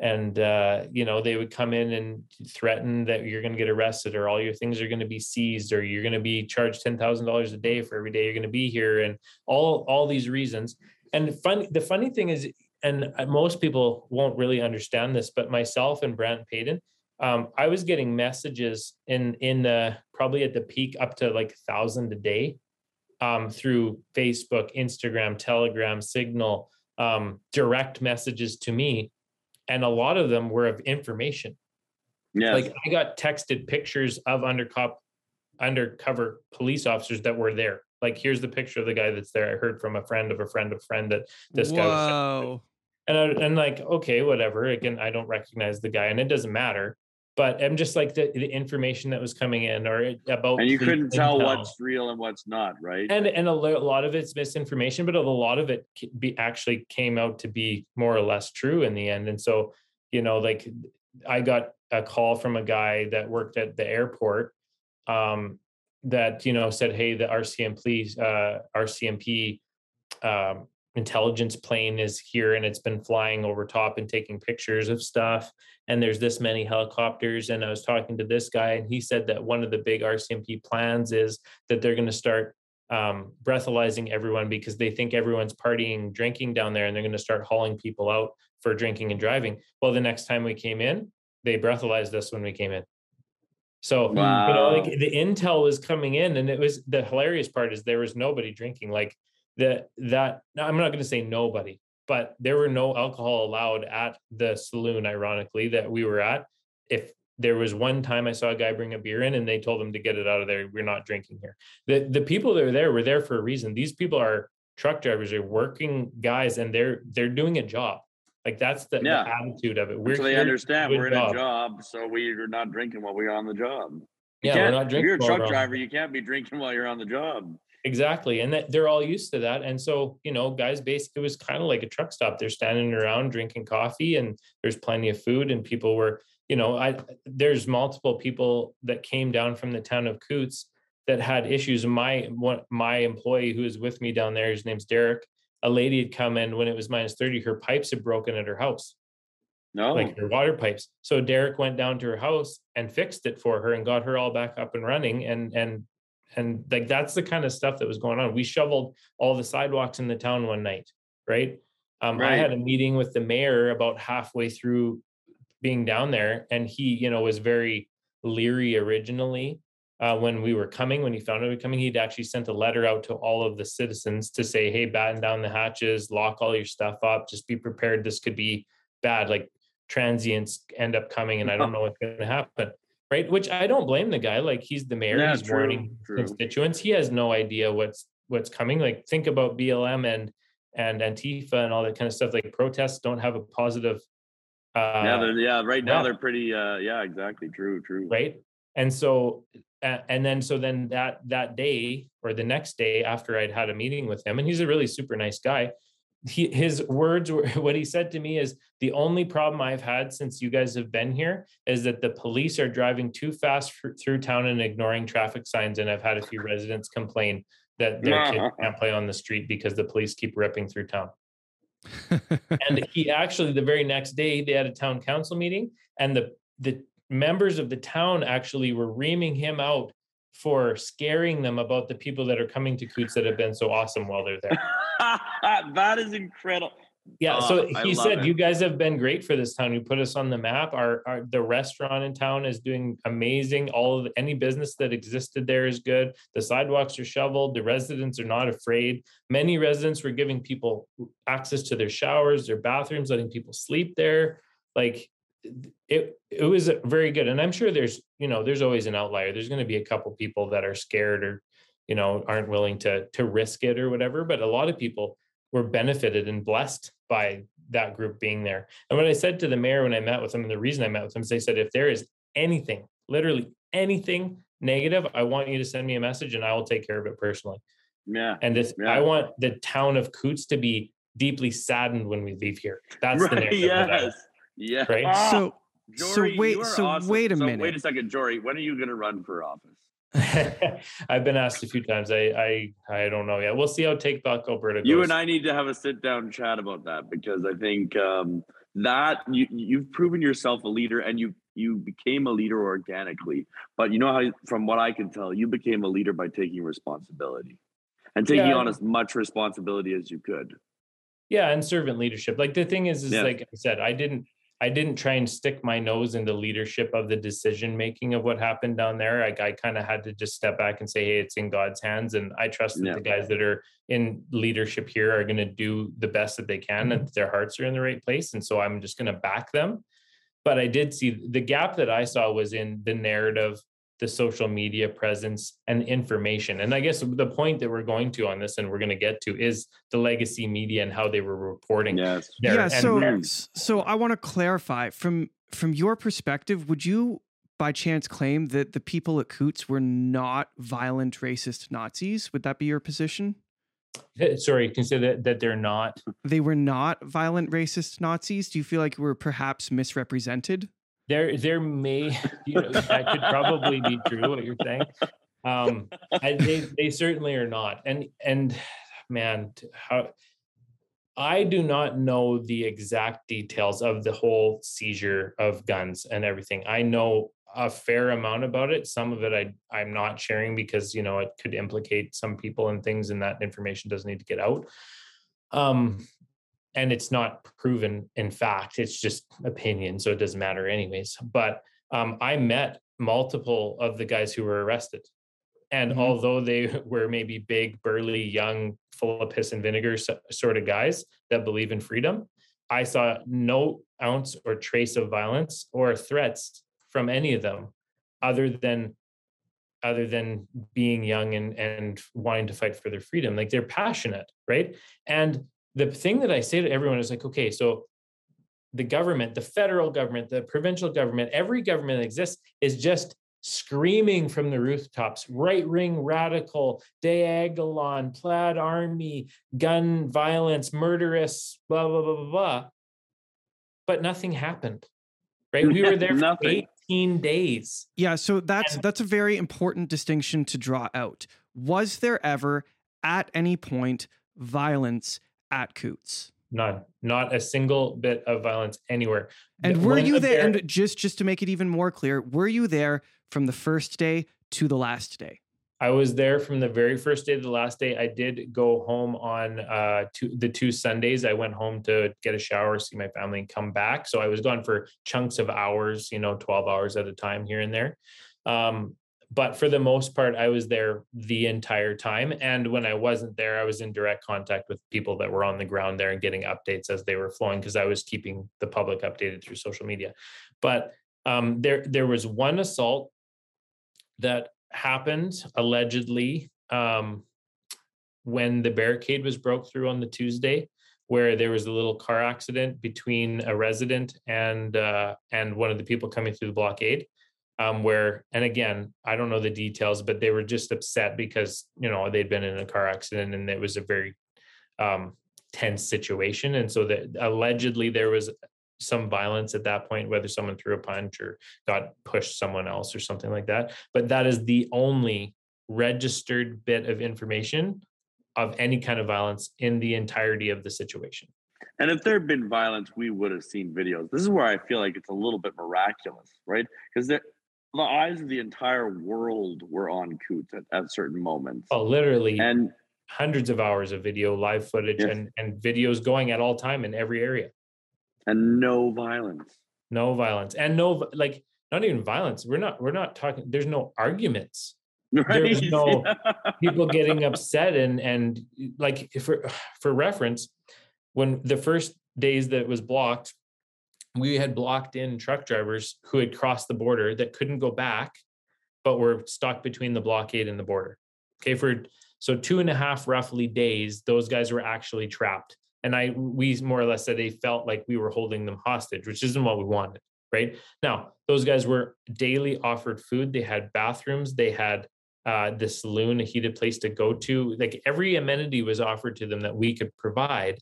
and uh, you know they would come in and threaten that you're going to get arrested or all your things are going to be seized or you're going to be charged ten thousand dollars a day for every day you're going to be here and all all these reasons. And fun, the funny thing is, and uh, most people won't really understand this, but myself and Brant Payton, um, I was getting messages in in the probably at the peak up to like a thousand a day um, through Facebook, Instagram, Telegram, Signal, um, direct messages to me and a lot of them were of information. Yeah. Like I got texted pictures of undercover undercover police officers that were there. Like here's the picture of the guy that's there. I heard from a friend of a friend of a friend that this Whoa. guy was and I, and like okay whatever again I don't recognize the guy and it doesn't matter but I'm just like the, the information that was coming in or about and you couldn't tell what's real and what's not, right? and and a lot of it's misinformation but a lot of it be actually came out to be more or less true in the end and so you know like i got a call from a guy that worked at the airport um that you know said hey the rcmp uh rcmp um intelligence plane is here and it's been flying over top and taking pictures of stuff and there's this many helicopters and i was talking to this guy and he said that one of the big rcmp plans is that they're going to start um, breathalyzing everyone because they think everyone's partying drinking down there and they're going to start hauling people out for drinking and driving. Well the next time we came in they breathalyzed us when we came in so you know like the intel was coming in and it was the hilarious part is there was nobody drinking like the that i'm not going to say nobody but there were no alcohol allowed at the saloon ironically that we were at. If there was one time i saw a guy bring a beer in and they told him to get it out of there we're not drinking here. The the people that were there were there for a reason. These people are truck drivers they're working guys and they're they're doing a job like that's the, Yeah. the attitude of it we're so they understand we're in job. a job, so we're not drinking while we're on the job. You yeah we're not if drinking you're a truck driver, you can't be drinking while you're on the job. Exactly. And that they're all used to that. And so, you know, guys basically it was kind of like a truck stop. They're standing around drinking coffee and there's plenty of food and people were, you know, I there's multiple people that came down from the town of Coutts that had issues. My one my employee who is with me down there, his name's Derek, a lady had come in when it was minus 30, her pipes had broken at her house No, like her water pipes. So Derek went down to her house and fixed it for her and got her all back up and running. And and and like that's the kind of stuff that was going on. We shoveled all the sidewalks in the town one night, right? Um, I had a meeting with the mayor about halfway through being down there, and he, you know, was very leery originally. Uh, when we were coming, when he found out we were coming, he'd actually sent a letter out to all of the citizens to say, "Hey, batten down the hatches, lock all your stuff up, just be prepared. This could be bad. Like transients end up coming, and I don't know what's going to happen." Right? Which I don't blame the guy. Like he's the mayor, Yeah, he's true, warning true. constituents. He has no idea what's what's coming. Like think about BLM and and Antifa and all that kind of stuff. Like protests don't have a positive. Uh, yeah, they're, yeah. Right now yeah. they're pretty. Uh, yeah, exactly. True, true. right and so and then so then that that day or the next day after i'd had a meeting with him and he's a really super nice guy he, his words were what he said to me is the only problem i've had since you guys have been here is that the police are driving too fast fr- through town and ignoring traffic signs and i've had a few residents complain that their kids can't play on the street because the police keep ripping through town. And he actually the very next day they had a town council meeting and the the members of the town actually were reaming him out for scaring them about the people that are coming to Coutts that have been so awesome while they're there. that is incredible. Yeah, Oh, so he said it. you guys have been great for this town. You put us on the map. Our, our the restaurant in town is doing amazing. All of the, any business that existed there is good. The sidewalks are shoveled. The residents are not afraid. Many residents were giving people access to their showers, their bathrooms, letting people sleep there. Like it it was very good. And I'm sure there's, you know, there's always an outlier. There's going to be a couple people that are scared or, you know, aren't willing to to risk it or whatever. But a lot of people were benefited and blessed by that group being there. And what I said to the mayor when I met with him, and the reason I met with him is they said, if there is anything, literally anything negative, I want you to send me a message and I will take care of it personally. Yeah. And this, Yeah. I want the town of Coutts to be deeply saddened when we leave here. That's the Right. narrative. that I- Yes. Yeah. Right? Ah, so Jory, so wait so awesome. wait a So minute Wait a second, Jory. When are you going to run for office? I've been asked a few times. I I I don't know yet. We'll see how Take Back Alberta goes. You and I need to have a sit down chat about that because I think um, that you you've proven yourself a leader and you you became a leader organically but you know how from what i can tell you became a leader by taking responsibility and taking Yeah. on as much responsibility as you could yeah and servant leadership like the thing is is Yeah. like i said i didn't i didn't try and stick my nose into leadership of the decision making of what happened down there. Like i kind of had to just step back and say hey it's in god's hands and i trust that Yeah. the guys that are in leadership here are going to do the best that they can mm-hmm. and that their hearts are in the right place and so i'm just going to back them. But i did see the gap that i saw was in the narrative the social media presence and information. And I guess the point that we're going to on this and we're going to get to is the legacy media and how they were reporting. yes there. yeah so there- so i want to clarify from from your perspective would you by chance claim that the people at coutts were not violent racist nazis would that be your position eh, sorry, can you say that, that they're not? they were not violent racist nazis do you feel like you were perhaps misrepresented There, there may you know, that could probably be true what you're saying. Um, I, they, they certainly are not. And and man, how I do not know the exact details of the whole seizure of guns and everything. I know a fair amount about it. Some of it I I'm not sharing because you know it could implicate some people and things, and that information doesn't need to get out. Um, and it's not proven in fact. It's just opinion, so it doesn't matter anyways. But um, I met multiple of the guys who were arrested. And Mhm. although they were maybe big, burly, young, full of piss and vinegar so- sort of guys that believe in freedom, I saw no ounce or trace of violence or threats from any of them, other than other than being young and and wanting to fight for their freedom. Like they're passionate, right? And the thing that I say to everyone is like, okay, so the government, the federal government, the provincial government, every government that exists is just screaming from the rooftops right wing radical, diagolon, plaid army, gun violence, murderous, blah, blah, blah, blah, blah. But nothing happened, right? We were there for Nothing. 18 days. Yeah, so that's And- that's a very important distinction to draw out. Was there ever at any point violence at Coutts? None, not a single bit of violence anywhere. And were one you there and just just to make it even more clear, were you there from the first day to the last day? I was there from the very first day to the last day. I did go home on uh, two, the two Sundays. I went home to get a shower, see my family, and come back. So I was gone for chunks of hours, you know, 12 hours at a time here and there. Um, but for the most part, I was there the entire time. And when I wasn't there, I was in direct contact with people that were on the ground there and getting updates as they were flowing because I was keeping the public updated through social media. But um, there, there was one assault that happened allegedly um, when the barricade was broke through on the Tuesday, where there was a little car accident between a resident and uh, and one of the people coming through the blockade. Um, where and again, I don't know the details, but they were just upset because you know they'd been in a car accident and it was a very um, tense situation, and so that allegedly there was some violence at that point, whether someone threw a punch or got pushed someone else or something like that. But that is the only registered bit of information of any kind of violence in the entirety of the situation. And if there had been violence, we would have seen videos. This is where I feel like it's a little bit miraculous, right? Because the eyes of the entire world were on Coutts at, at certain moments. Oh, literally And hundreds of hours of video, live footage, Yes. and, and videos going at all time in every area. and no violence. No violence and no like not even violence. We're not we're not talking. There's no arguments. Right? There's no- people getting upset and and like for for reference when the first days that it was blocked we had blocked in truck drivers who had crossed the border that couldn't go back but were stuck between the blockade and the border. Okay for so two and a half roughly days those guys were actually trapped. And i we more or less said they felt like we were holding them hostage which isn't what we wanted right? Now those guys were daily offered food. They had bathrooms. They had uh, the saloon, a heated place to go to. Like every amenity was offered to them that we could provide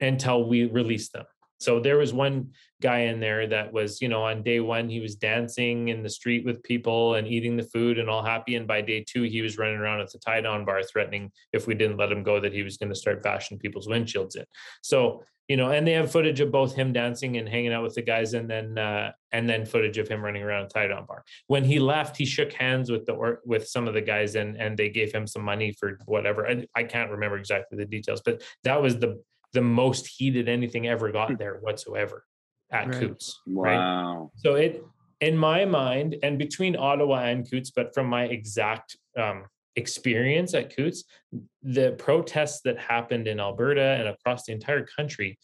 until we released them. So there was one guy in there that was, you know, on day one, he was dancing in the street with people and eating the food and all happy. And by day two, he was running around at the tie down bar, threatening if we didn't let him go that he was going to start bashing people's windshields in. So, you know, and they have footage of both him dancing and hanging out with the guys and then, uh, and then footage of him running around a tie down bar. When he left, he shook hands with the, or with some of the guys and, and they gave him some money for whatever. I, I can't remember exactly the details, but that was the, the most heated anything ever got there whatsoever at Right. Coutts. Right. Wow. So it, in my mind, and between Ottawa and Coutts, but from my exact um, experience at Coutts, the protests that happened in Alberta and across the entire country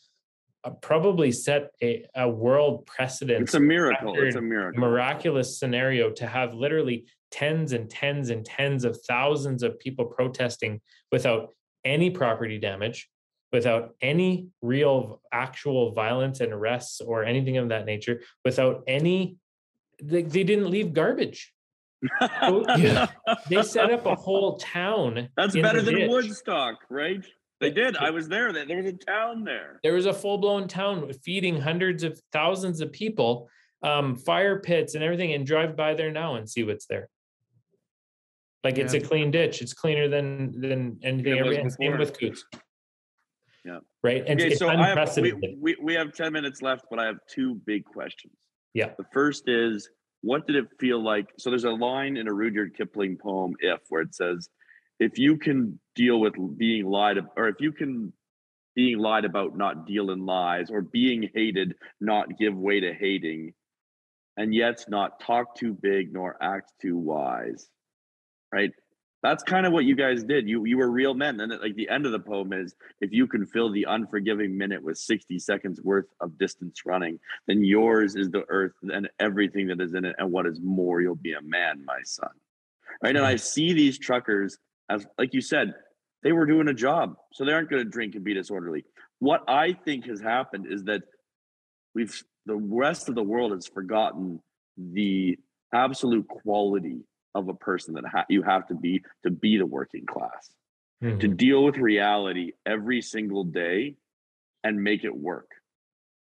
uh, probably set a, a world precedent It's a miracle. It's a a miracle. miraculous scenario to have literally tens and tens and tens of thousands of people protesting without any property damage, without any real actual violence and arrests or anything of that nature, without any, they, they didn't leave garbage. Yeah. They set up a whole town. That's better than ditch. Woodstock, right? They did. I was there. There there was a town there. There was a full blown town feeding hundreds of thousands of people, um, fire pits and everything, and drive by there now and see what's there. Like it's a clean ditch. It's cleaner than than anything It ever. same with Coutts. Yeah. Right. And Okay, it's so I have we, we we have 10 minutes left, but I have two big questions. Yeah. The first is what did it feel like? So there's a line in a Rudyard Kipling poem, If, where it says, if you can deal with being lied or if you can being lied about not deal in lies or being hated not give way to hating and yet not talk too big nor act too wise right that's kind of what you guys did. You you were real men and like the end of the poem is if you can fill the unforgiving minute with 60 seconds worth of distance running then yours is the earth and everything that is in it and what is more you'll be a man my son. Right? And i mm-hmm. see these truckers as like you said they were doing a job so they aren't going to drink and be disorderly. What i think has happened is that we've the rest of the world has forgotten the absolute quality of a person that ha- you have to be to be the working class to Mhm. deal with reality every single day and make it work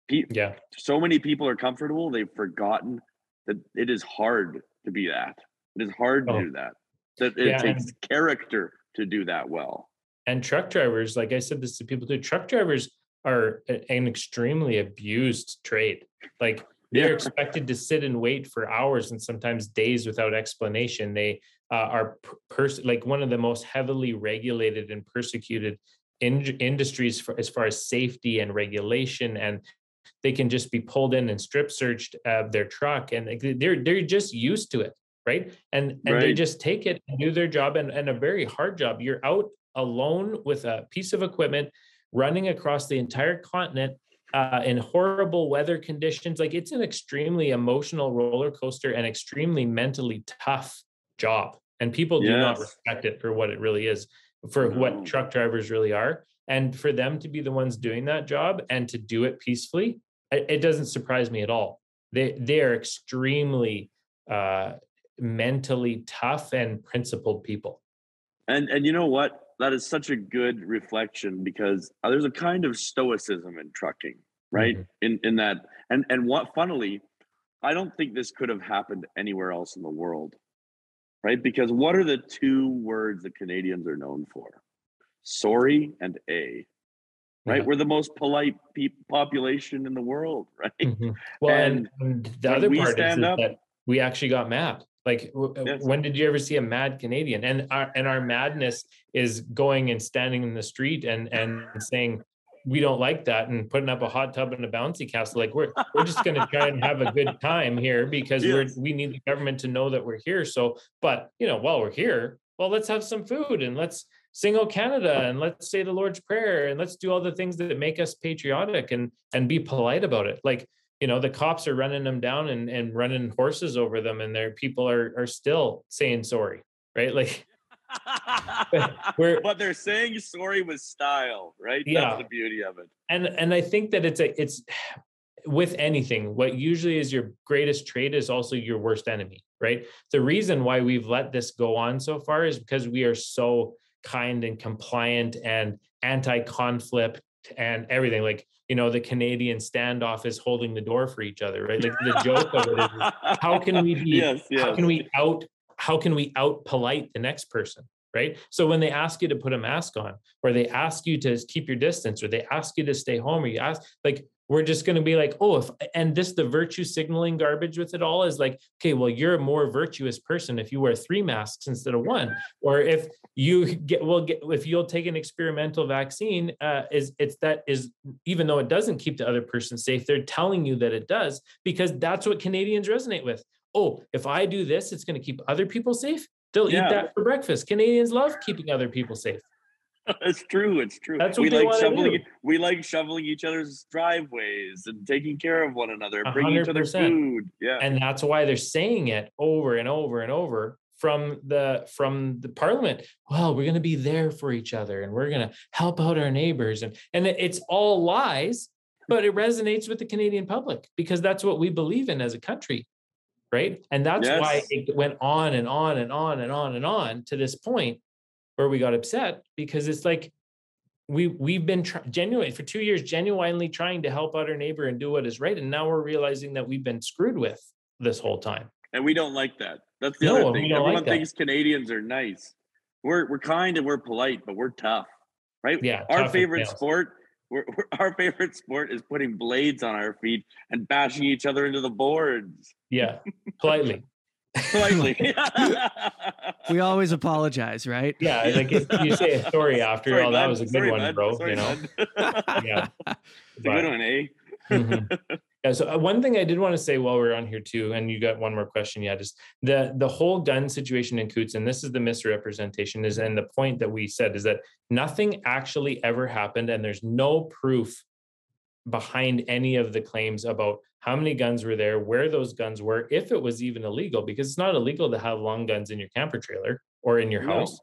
Pe- Yeah. so many people are comfortable they've forgotten that it is hard to be that it is hard to Oh. do that that it Yeah, takes character to do that well And truck drivers, like I said this to people too, truck drivers are an extremely abused trade. Like they're expected to sit and wait for hours and sometimes days without explanation. They uh, are pers- like one of the most heavily regulated and persecuted in- industries for, as far as safety and regulation and they can just be pulled in and strip searched uh, their truck and they're they're just used to it right? And and they just take it and do their job and, and a very hard job. You're out alone with a piece of equipment running across the entire continent uh, in horrible weather conditions like it's an extremely emotional roller coaster and extremely mentally tough job. And people do not respect it for what it really is for No. what truck drivers really are. And for them to be the ones doing that job and to do it peacefully it, it doesn't surprise me at all. They they are extremely uh mentally tough and principled people. And and you know what? That is such a good reflection because uh, there's a kind of stoicism in trucking, right? Mhm. In in that and and what funnily, I don't think this could have happened anywhere else in the world. Right? Because what are the two words that Canadians are known for? Sorry and a. Right? Yeah. We're the most polite pe- population in the world, right? Mhm. Well, and, and the other part is, stand is up- that we actually got mad. Like, uh, Yes. when did you ever see a mad Canadian? And our and our madness is going and standing in the street and and saying we don't like that and putting up a hot tub and a bouncy castle. Like we're we're just going to try and have a good time here because Yes. we're we need the government to know that we're here. So, but you know, while we're here, well, let's have some food and let's sing "O Canada" and let's say the Lord's Prayer and let's do all the things that make us patriotic and and be polite about it. Like you know the cops are running them down and, and running horses over them and their people are are still saying sorry right like but they're saying sorry with style, right? Yeah. That's the beauty of it. and and i think that it's a it's with anything what usually is your greatest trait is also your worst enemy right the reason why we've let this go on so far is because we are so kind and compliant and anti-conflict and everything like you know the Canadian standoff is holding the door for each other, right? Like the joke of it is, how can we be? yes, yes. How can we out? How can we out polite the next person? Right. So when they ask you to put a mask on, or they ask you to keep your distance, or they ask you to stay home, or you ask like we're just going to be like, oh, if and this the virtue signaling garbage with it all is like, okay, well, you're a more virtuous person if you wear three masks instead of one, or if you get well, get if you'll take an experimental vaccine, uh, is it's that is even though it doesn't keep the other person safe, they're telling you that it does because that's what Canadians resonate with. Oh, if I do this, it's going to keep other people safe. They'll Yeah. eat that for breakfast. Canadians love keeping other people safe. it's true. It's true. That's what we they like shoveling. We like shoveling each other's driveways and taking care of one another, bringing each other food. Yeah. and that's why they're saying it over and over and over from the from the parliament well we're going to be there for each other and we're going to help out our neighbors and and it's all lies but it resonates with the canadian public because that's what we believe in as a country right and that's why it went on and on and on and on and on to this point where we got upset because it's like we we've been try- genuine for two years genuinely trying to help out our neighbor and do what is right and now we're realizing that we've been screwed with this whole time and we don't like that. That's the No, other thing. don't like Everyone that. thinks Canadians are nice. We're we're kind and we're polite, but we're tough, right? Yeah, Our favorite sport. We're, we're- our favorite sport is putting blades on our feet and bashing each other into the boards. yeah politely Politely. We always apologize, right? yeah like if you say a story after Sorry, oh that was a good Sorry, one bud. bro Sorry, you know yeah it's a good one, eh? Mhm. Yeah. So uh, one thing I did want to say while we're on here too, and you got one more question. Yeah, just the the whole gun situation in Coutts, and this is the misrepresentation is, and the point that we said is that nothing actually ever happened, and there's no proof behind any of the claims about how many guns were there, where those guns were, if it was even illegal, because it's not illegal to have long guns in your camper trailer or in your No. house.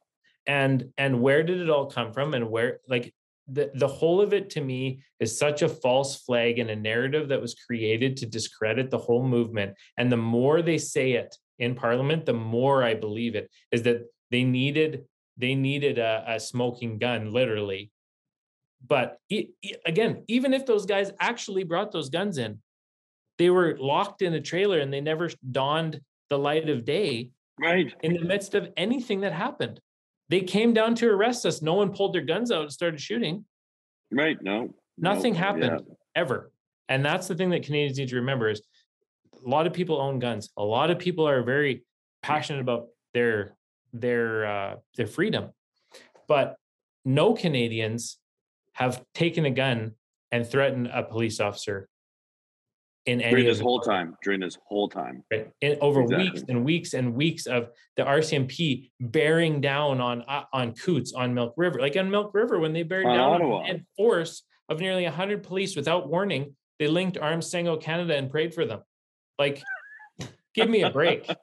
And and where did it all come from? And where like the the whole of it to me is such a false flag and a narrative that was created to discredit the whole movement. And the more they say it in Parliament, the more I believe it is that they needed they needed a, a smoking gun, literally. But e- e- again, even if those guys actually brought those guns in, they were locked in a trailer and they never donned the light of day Right. in the midst of anything that happened. They came down to arrest us. No one pulled their guns out and started shooting. Right. No. Nothing no, happened yeah. ever. And that's the thing that Canadians need to remember is a lot of people own guns. A lot of people are very passionate about their their uh, their freedom. But no Canadians have taken a gun and threatened a police officer in any During of this whole parliament time. During this whole time. right? In, over weeks and weeks and weeks of the RCMP bearing down on uh, on Coutts on Milk River, like on Milk River when they bared On down Ottawa. on force of nearly hundred police without warning, they linked Arms sang O Canada and prayed for them. Like, give me a break.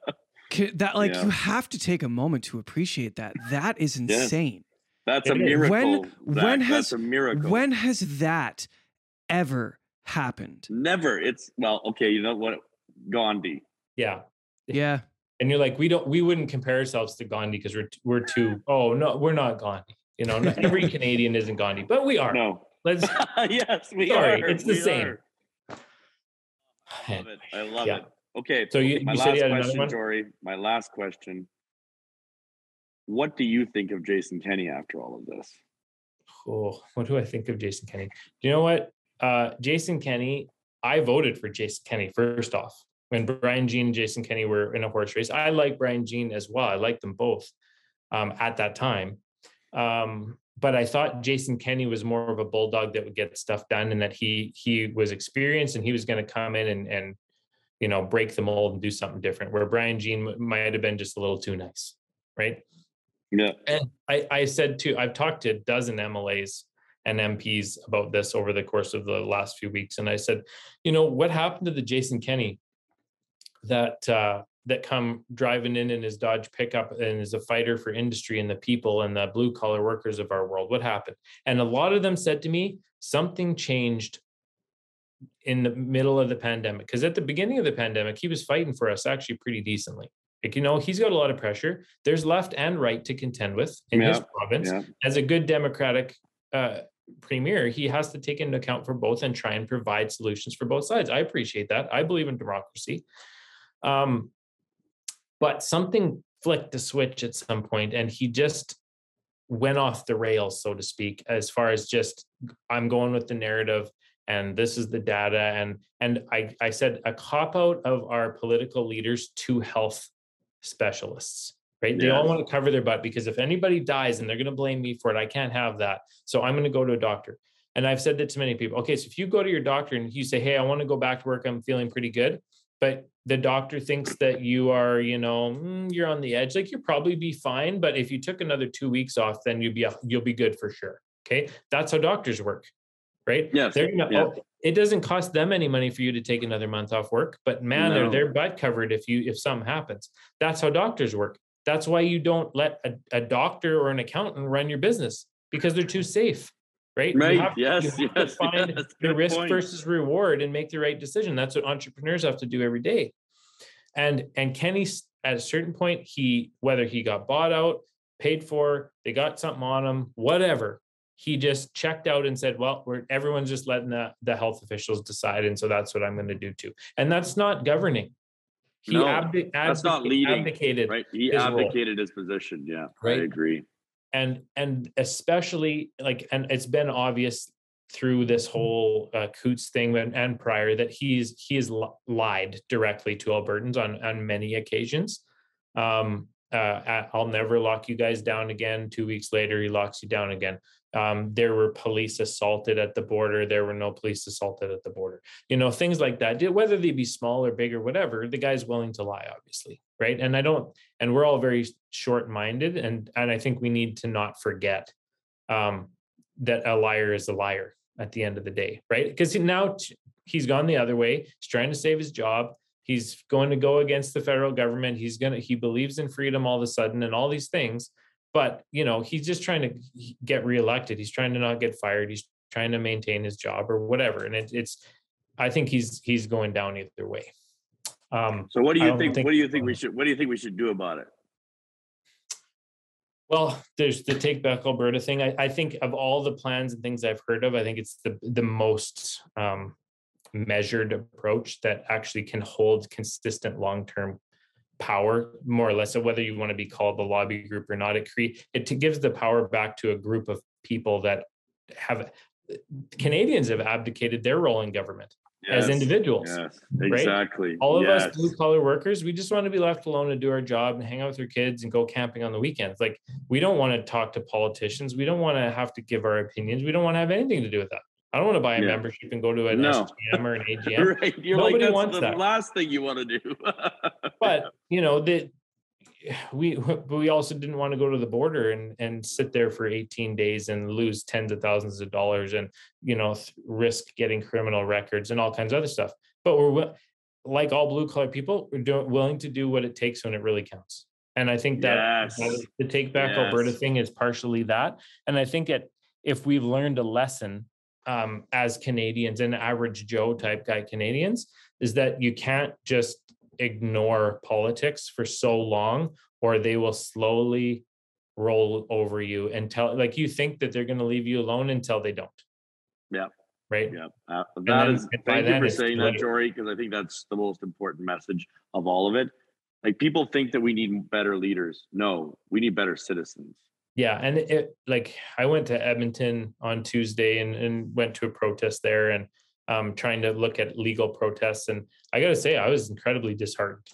That like Yeah. you have to take a moment to appreciate that. That is Yes. insane. That's a miracle. When- Zach. when has- That's a miracle. When has that ever happened? Never. It's well, okay, you know what? Gandhi. Yeah. Yeah. And you're like, we don't, we wouldn't compare ourselves to Gandhi because we're we're too. Oh no, we're not Gandhi. You know, not every Canadian isn't Gandhi, but we are. No. Let's. yes, we Sorry, are. it's the we same. are. I love it. I love Yeah. it. Okay. So you- my you said last you had question, one? Jory. My last question. What do you think of Jason Kenney after all of this? Oh, what do I think of Jason Kenney? You know what? Uh, Jason Kenney, I voted for Jason Kenney first off. When Brian Jean and Jason Kenney were in a horse race, I like Brian Jean as well. I like them both um, at that time. Um, but I thought Jason Kenney was more of a bulldog that would get stuff done and that he he was experienced and he was going to come in and and you know break the mold and do something different. Where Brian Jean might have been just a little too nice, right? Yeah. And I, I said to, I've talked to a dozen MLAs and MPs about this over the course of the last few weeks. And I said, you know, what happened to the Jason Kenney that, uh, that come driving in in his Dodge pickup and is a fighter for industry and the people and the blue collar workers of our world? What happened? And a lot of them said to me, something changed in the middle of the pandemic. Because at the beginning of the pandemic, he was fighting for us actually pretty decently. Like, you know, he's got a lot of pressure. There's left and right to contend with in his province Yeah. as a good democratic uh, premier, he has to take into account for both and try and provide solutions for both sides. I appreciate that. I believe in democracy. Um, but something flicked a switch at some point and he just went off the rails, so to speak, as far as just I'm going with the narrative and this is the data. And and I, I said a cop out of our political leaders to health specialists right? They all want to cover their butt because if anybody dies and they're going to blame me for it, I can't have that. So I'm going to go to a doctor. And I've said that to many people. Okay, so if you go to your doctor and you say, "Hey, I want to go back to work. I'm feeling pretty good," but the doctor thinks that you are, you know, mm, you're on the edge. Like you'll probably be fine, but if you took another two weeks off, then you'll be you'll be good for sure. Okay, that's how doctors work, right? Yes. They're gonna, yeah. It doesn't cost them any money for you to take another month off work, but man, no. they're their butt covered if you if something happens. That's how doctors work. That's why you don't let a, a doctor or an accountant run your business because they're too safe right? Right. Yes. you have yes. To find yes, the risk point. versus reward and make the right decision. That's what entrepreneurs have to do every day. And and Kenney, at a certain point, he whether he got bought out, paid for, they got something on him, whatever. He just checked out and said, "Well, we're everyone's just letting the, the health officials decide, and so that's what I'm going to do too." And that's not governing. He no, abdi- that's not leading, abdicated. Right. He his abdicated role. his position. Yeah. Right. I agree. And and especially like and it's been obvious through this whole uh, Coutts thing and, and prior that he's he has lied directly to Albertans on on many occasions. Um, uh, I'll never lock you guys down again. Two weeks later, he locks you down again. Um, there were police assaulted at the border. There were no police assaulted at the border. You know, things like that. Whether they be small or big or whatever, the guy's willing to lie, obviously, right? And I don't. And we're all very short-minded, and and I think we need to not forget um, that a liar is a liar at the end of the day, right? Because now he's gone the other way. He's trying to save his job he's going to go against the federal government he's to he believes in freedom all of a sudden and all these things but you know he's just trying to get reelected. He's trying to not get fired. He's trying to maintain his job or whatever. And it, it's i think he's he's going down either way. Um, so what do you think, think, what do you think we should what do you think we should do about it? Well, there's the Take Back Alberta thing. I, I, think of all the plans and things I've heard of, I think it's the the most um, measured approach that actually can hold consistent long-term power more or less whether you want to be called the lobby group or not it create it gives the power back to a group of people that have canadians have abdicated their role in government yes, as individuals yes, exactly right? all of yes. us blue collar workers we just want to be left alone to do our job and hang out with our kids and go camping on the weekends like we don't want to talk to politicians we don't want to have to give our opinions we don't want to have anything to do with that I don't want to buy a yeah. membership and go to an no. SGM or an AGM. right. You're Nobody like, wants the that. last thing you want to do. but you know that we we also didn't want to go to the border and and sit there for 18 days and lose tens of thousands of dollars and you know risk getting criminal records and all kinds of other stuff. But we're like all blue collar people, we're doing, willing to do what it takes when it really counts. And I think that, yes. that the take back yes. Alberta thing is partially that. And I think it if we've learned a lesson um, as Canadians and average Joe type guy Canadians is that you can't just ignore politics for so long, or they will slowly roll over you and tell like you think that they're going to leave you alone until they don't. Yeah. Right. Yeah. Uh, that then, is, thank you for saying that, Jory, because I think that's the most important message of all of it. Like people think that we need better leaders. No, we need better citizens yeah and it like i went to edmonton on tuesday and, and went to a protest there and um, trying to look at legal protests and i gotta say i was incredibly disheartened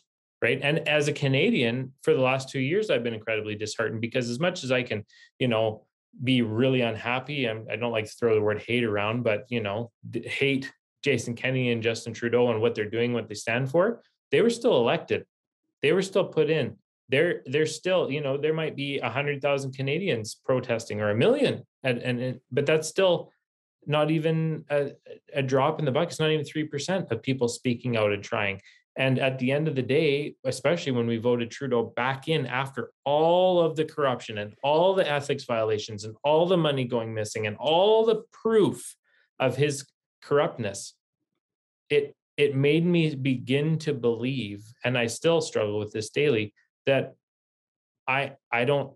right? And as a canadian for the last two years i've been incredibly disheartened because as much as i can you know be really unhappy I'm, i don't like to throw the word hate around but you know hate jason kenney and justin trudeau and what they're doing what they stand for they were still elected. They were still put in there there's still you know there might be a hundred thousand canadians protesting or a million and, and, and but that's still not even a, a drop in the bucket. It's not even 3% of people speaking out and trying. And at the end of the day especially when we voted trudeau back in after all of the corruption and all the ethics violations and all the money going missing and all the proof of his corruptness it it made me begin to believe and i still struggle with this daily that I I don't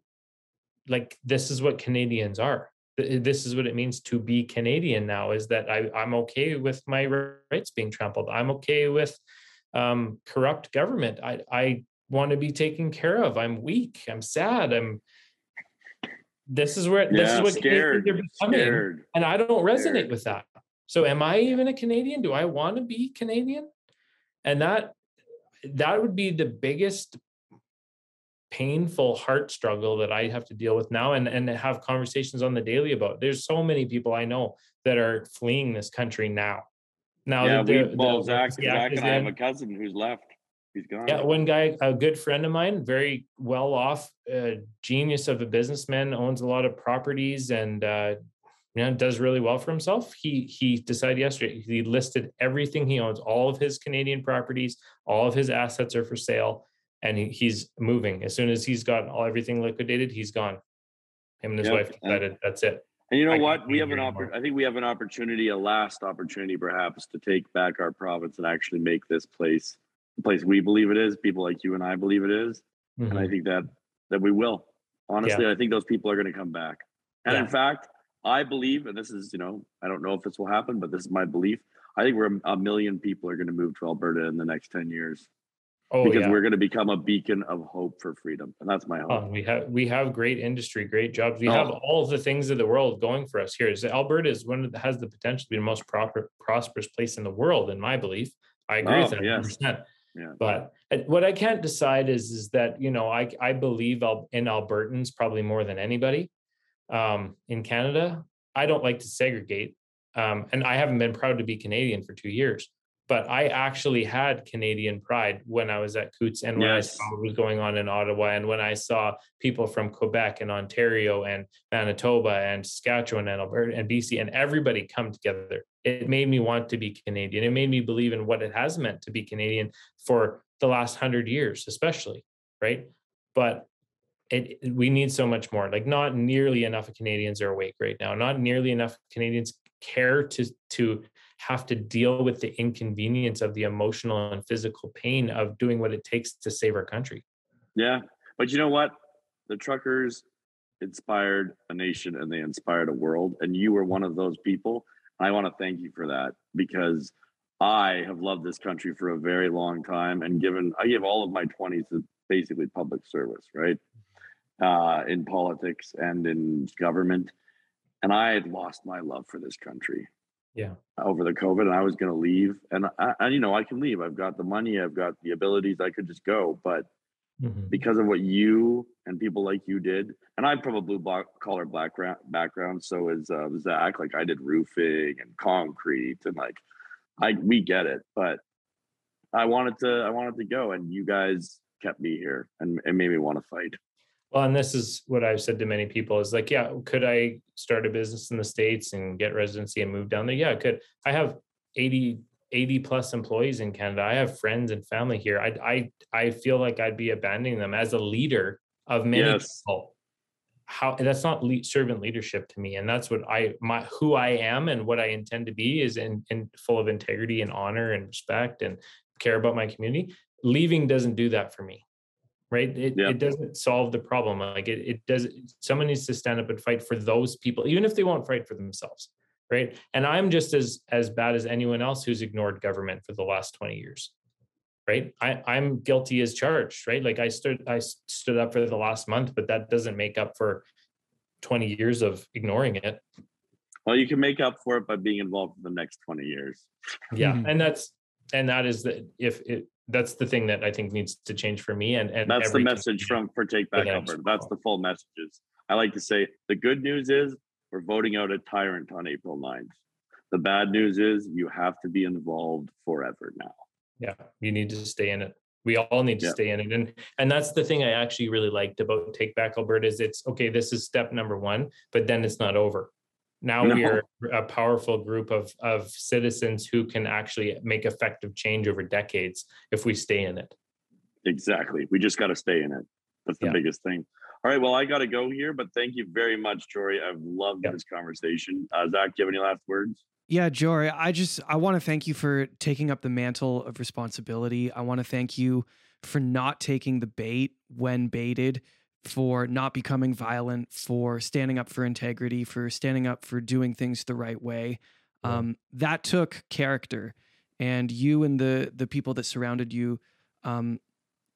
like this is what Canadians are. this is what it means to be Canadian now is that I, I'm okay with my rights being trampled. I'm okay with um, corrupt government. I, I want to be taken care of. I'm weak. I'm sad. I'm. This is where this is what scared, Canadians are becoming, scared. and I don't resonate scared. with that. So, am I even a Canadian? Do I want to be Canadian? And that that would be the biggest painful heart struggle that I have to deal with now and, and have conversations on the daily about. There's so many people I know that are fleeing this country now. Now, yeah, we, well, Zach, Zach and I have a cousin who's left. He's gone. Yeah, one guy, a good friend of mine, very well off, uh, genius of a businessman, owns a lot of properties and uh, you know does really well for himself. He he decided yesterday he listed everything he owns, all of his Canadian properties, all of his assets are for sale, and he, he's moving. As soon as he's got all everything liquidated, he's gone. Him and his Yep, wife decided that's it. And you know I what? We have an oppor- I think we have an opportunity, a last opportunity perhaps, to take back our province and actually make this place the place we believe it is, people like you and I believe it is. And I Mhm. think that that we will. Honestly, I think those people are going to come back. And in fact, I believe, and this is, you know, I don't know if this will happen, but this is my belief. I think we're a million people are going to move to Alberta in the next 10 years Oh because yeah. we're going to become a beacon of hope for freedom. And that's my hope. Oh, we have we have great industry, great jobs. We have Oh. all of the things of the world going for us here. So Alberta is one that has the potential to be the most proper, prosperous place in the world, in my belief. I agree with Oh, that. yes. 100%. Yeah. But what I can't decide is is that you know I I believe in Albertans probably more than anybody um, in Canada. I don't like to segregate, um, and I haven't been proud to be Canadian for two years. But I actually had Canadian pride when I was at Coutts and when I saw what was going on in Ottawa and when I saw people from Quebec and Ontario and Manitoba and Saskatchewan and Alberta and BC and everybody come together. It made me want to be Canadian. It made me believe in what it has meant to be Canadian for the last hundred years, especially, right? But it- we need so much more. Like not nearly enough Canadians are awake right now. Not nearly enough Canadians care to to have to deal with the inconvenience of the emotional and physical pain of doing what it takes to save our country. Yeah. But you know what? The truckers inspired a nation and they inspired a world. And you were one of those people. I want to thank you for that because I have loved this country for a very long time and given, I give all of my 20s to basically public service, right? Uh, in politics and in government. And I had lost my love for this country Yeah. over the COVID and I was going to leave. And I, and, you know, I can leave. I've got the money, I've got the abilities, I could just go. But Mhm. because of what you and people like you did. And I'm from a blue black collar background background. So is uh, Zach. Like I did roofing and concrete and like I we get it. But I wanted to I wanted to go and you guys kept me here and it made me want to fight. Well, and this is what I've said to many people is like, yeah, could I start a business in the States and get residency and move down there? Yeah, I could. I have 80, 80 plus employees in Canada. I have friends and family here. I I I feel like I'd be abandoning them as a leader of many Yes. people. How that's not le- servant leadership to me, and that's what I my who I am and what I intend to be is in, in full of integrity and honor and respect and care about my community. Leaving doesn't do that for me right? It, Yeah. it doesn't solve the problem. Like it, it does. Someone needs to stand up and fight for those people, even if they won't fight for themselves, right? And I'm just as as bad as anyone else who's ignored government for the last 20 years, right? I, I'm guilty as charged, right? Like I stood I stood up for the last month, but that doesn't make up for 20 years of ignoring it. Well, you can make up for it by being involved for the next 20 years. Yeah, Mhm. and that's and that is that if it that's the thing that I think needs to change for me and and That's the message from for Take Back Alberta. That's the full messages. I like to say the good news is we're voting out a tyrant on April 9th. The bad news is you have to be involved forever now. yeah you need to stay in it we all need to Yeah. stay in it and and that's the thing i actually really liked about take back alberta is it's okay this is step number one but then it's not over now we are a powerful group of of citizens who can actually make effective change over decades if we stay in it Exactly. We just got to stay in it. That's the Yeah. biggest thing. All right. Well, I got to go here, but thank you very much, Jory. I've loved Yeah. this conversation. Uh, Zach, do you have any last words? Yeah, Jory, I just I want to thank you for taking up the mantle of responsibility. I want to thank you for not taking the bait when baited, for not becoming violent, for standing up for integrity, for standing up for doing things the right way. Yeah. Um, that took character, and you and the the people that surrounded you um,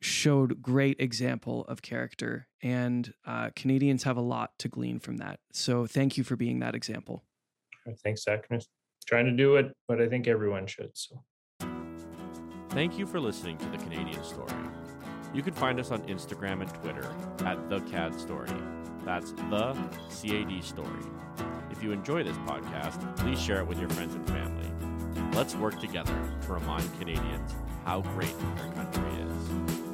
showed great example of character. And uh, Canadians have a lot to glean from that. So thank you for being that example. Thanks, Zach. I'm just trying to do it, but I think everyone should. So Thank you for listening to the Canadian Story. You can find us on Instagram and Twitter at the CAD Story. That's the CAD Story. If you enjoy this podcast, please share it with your friends and family. Let's work together to remind Canadians how great our country is.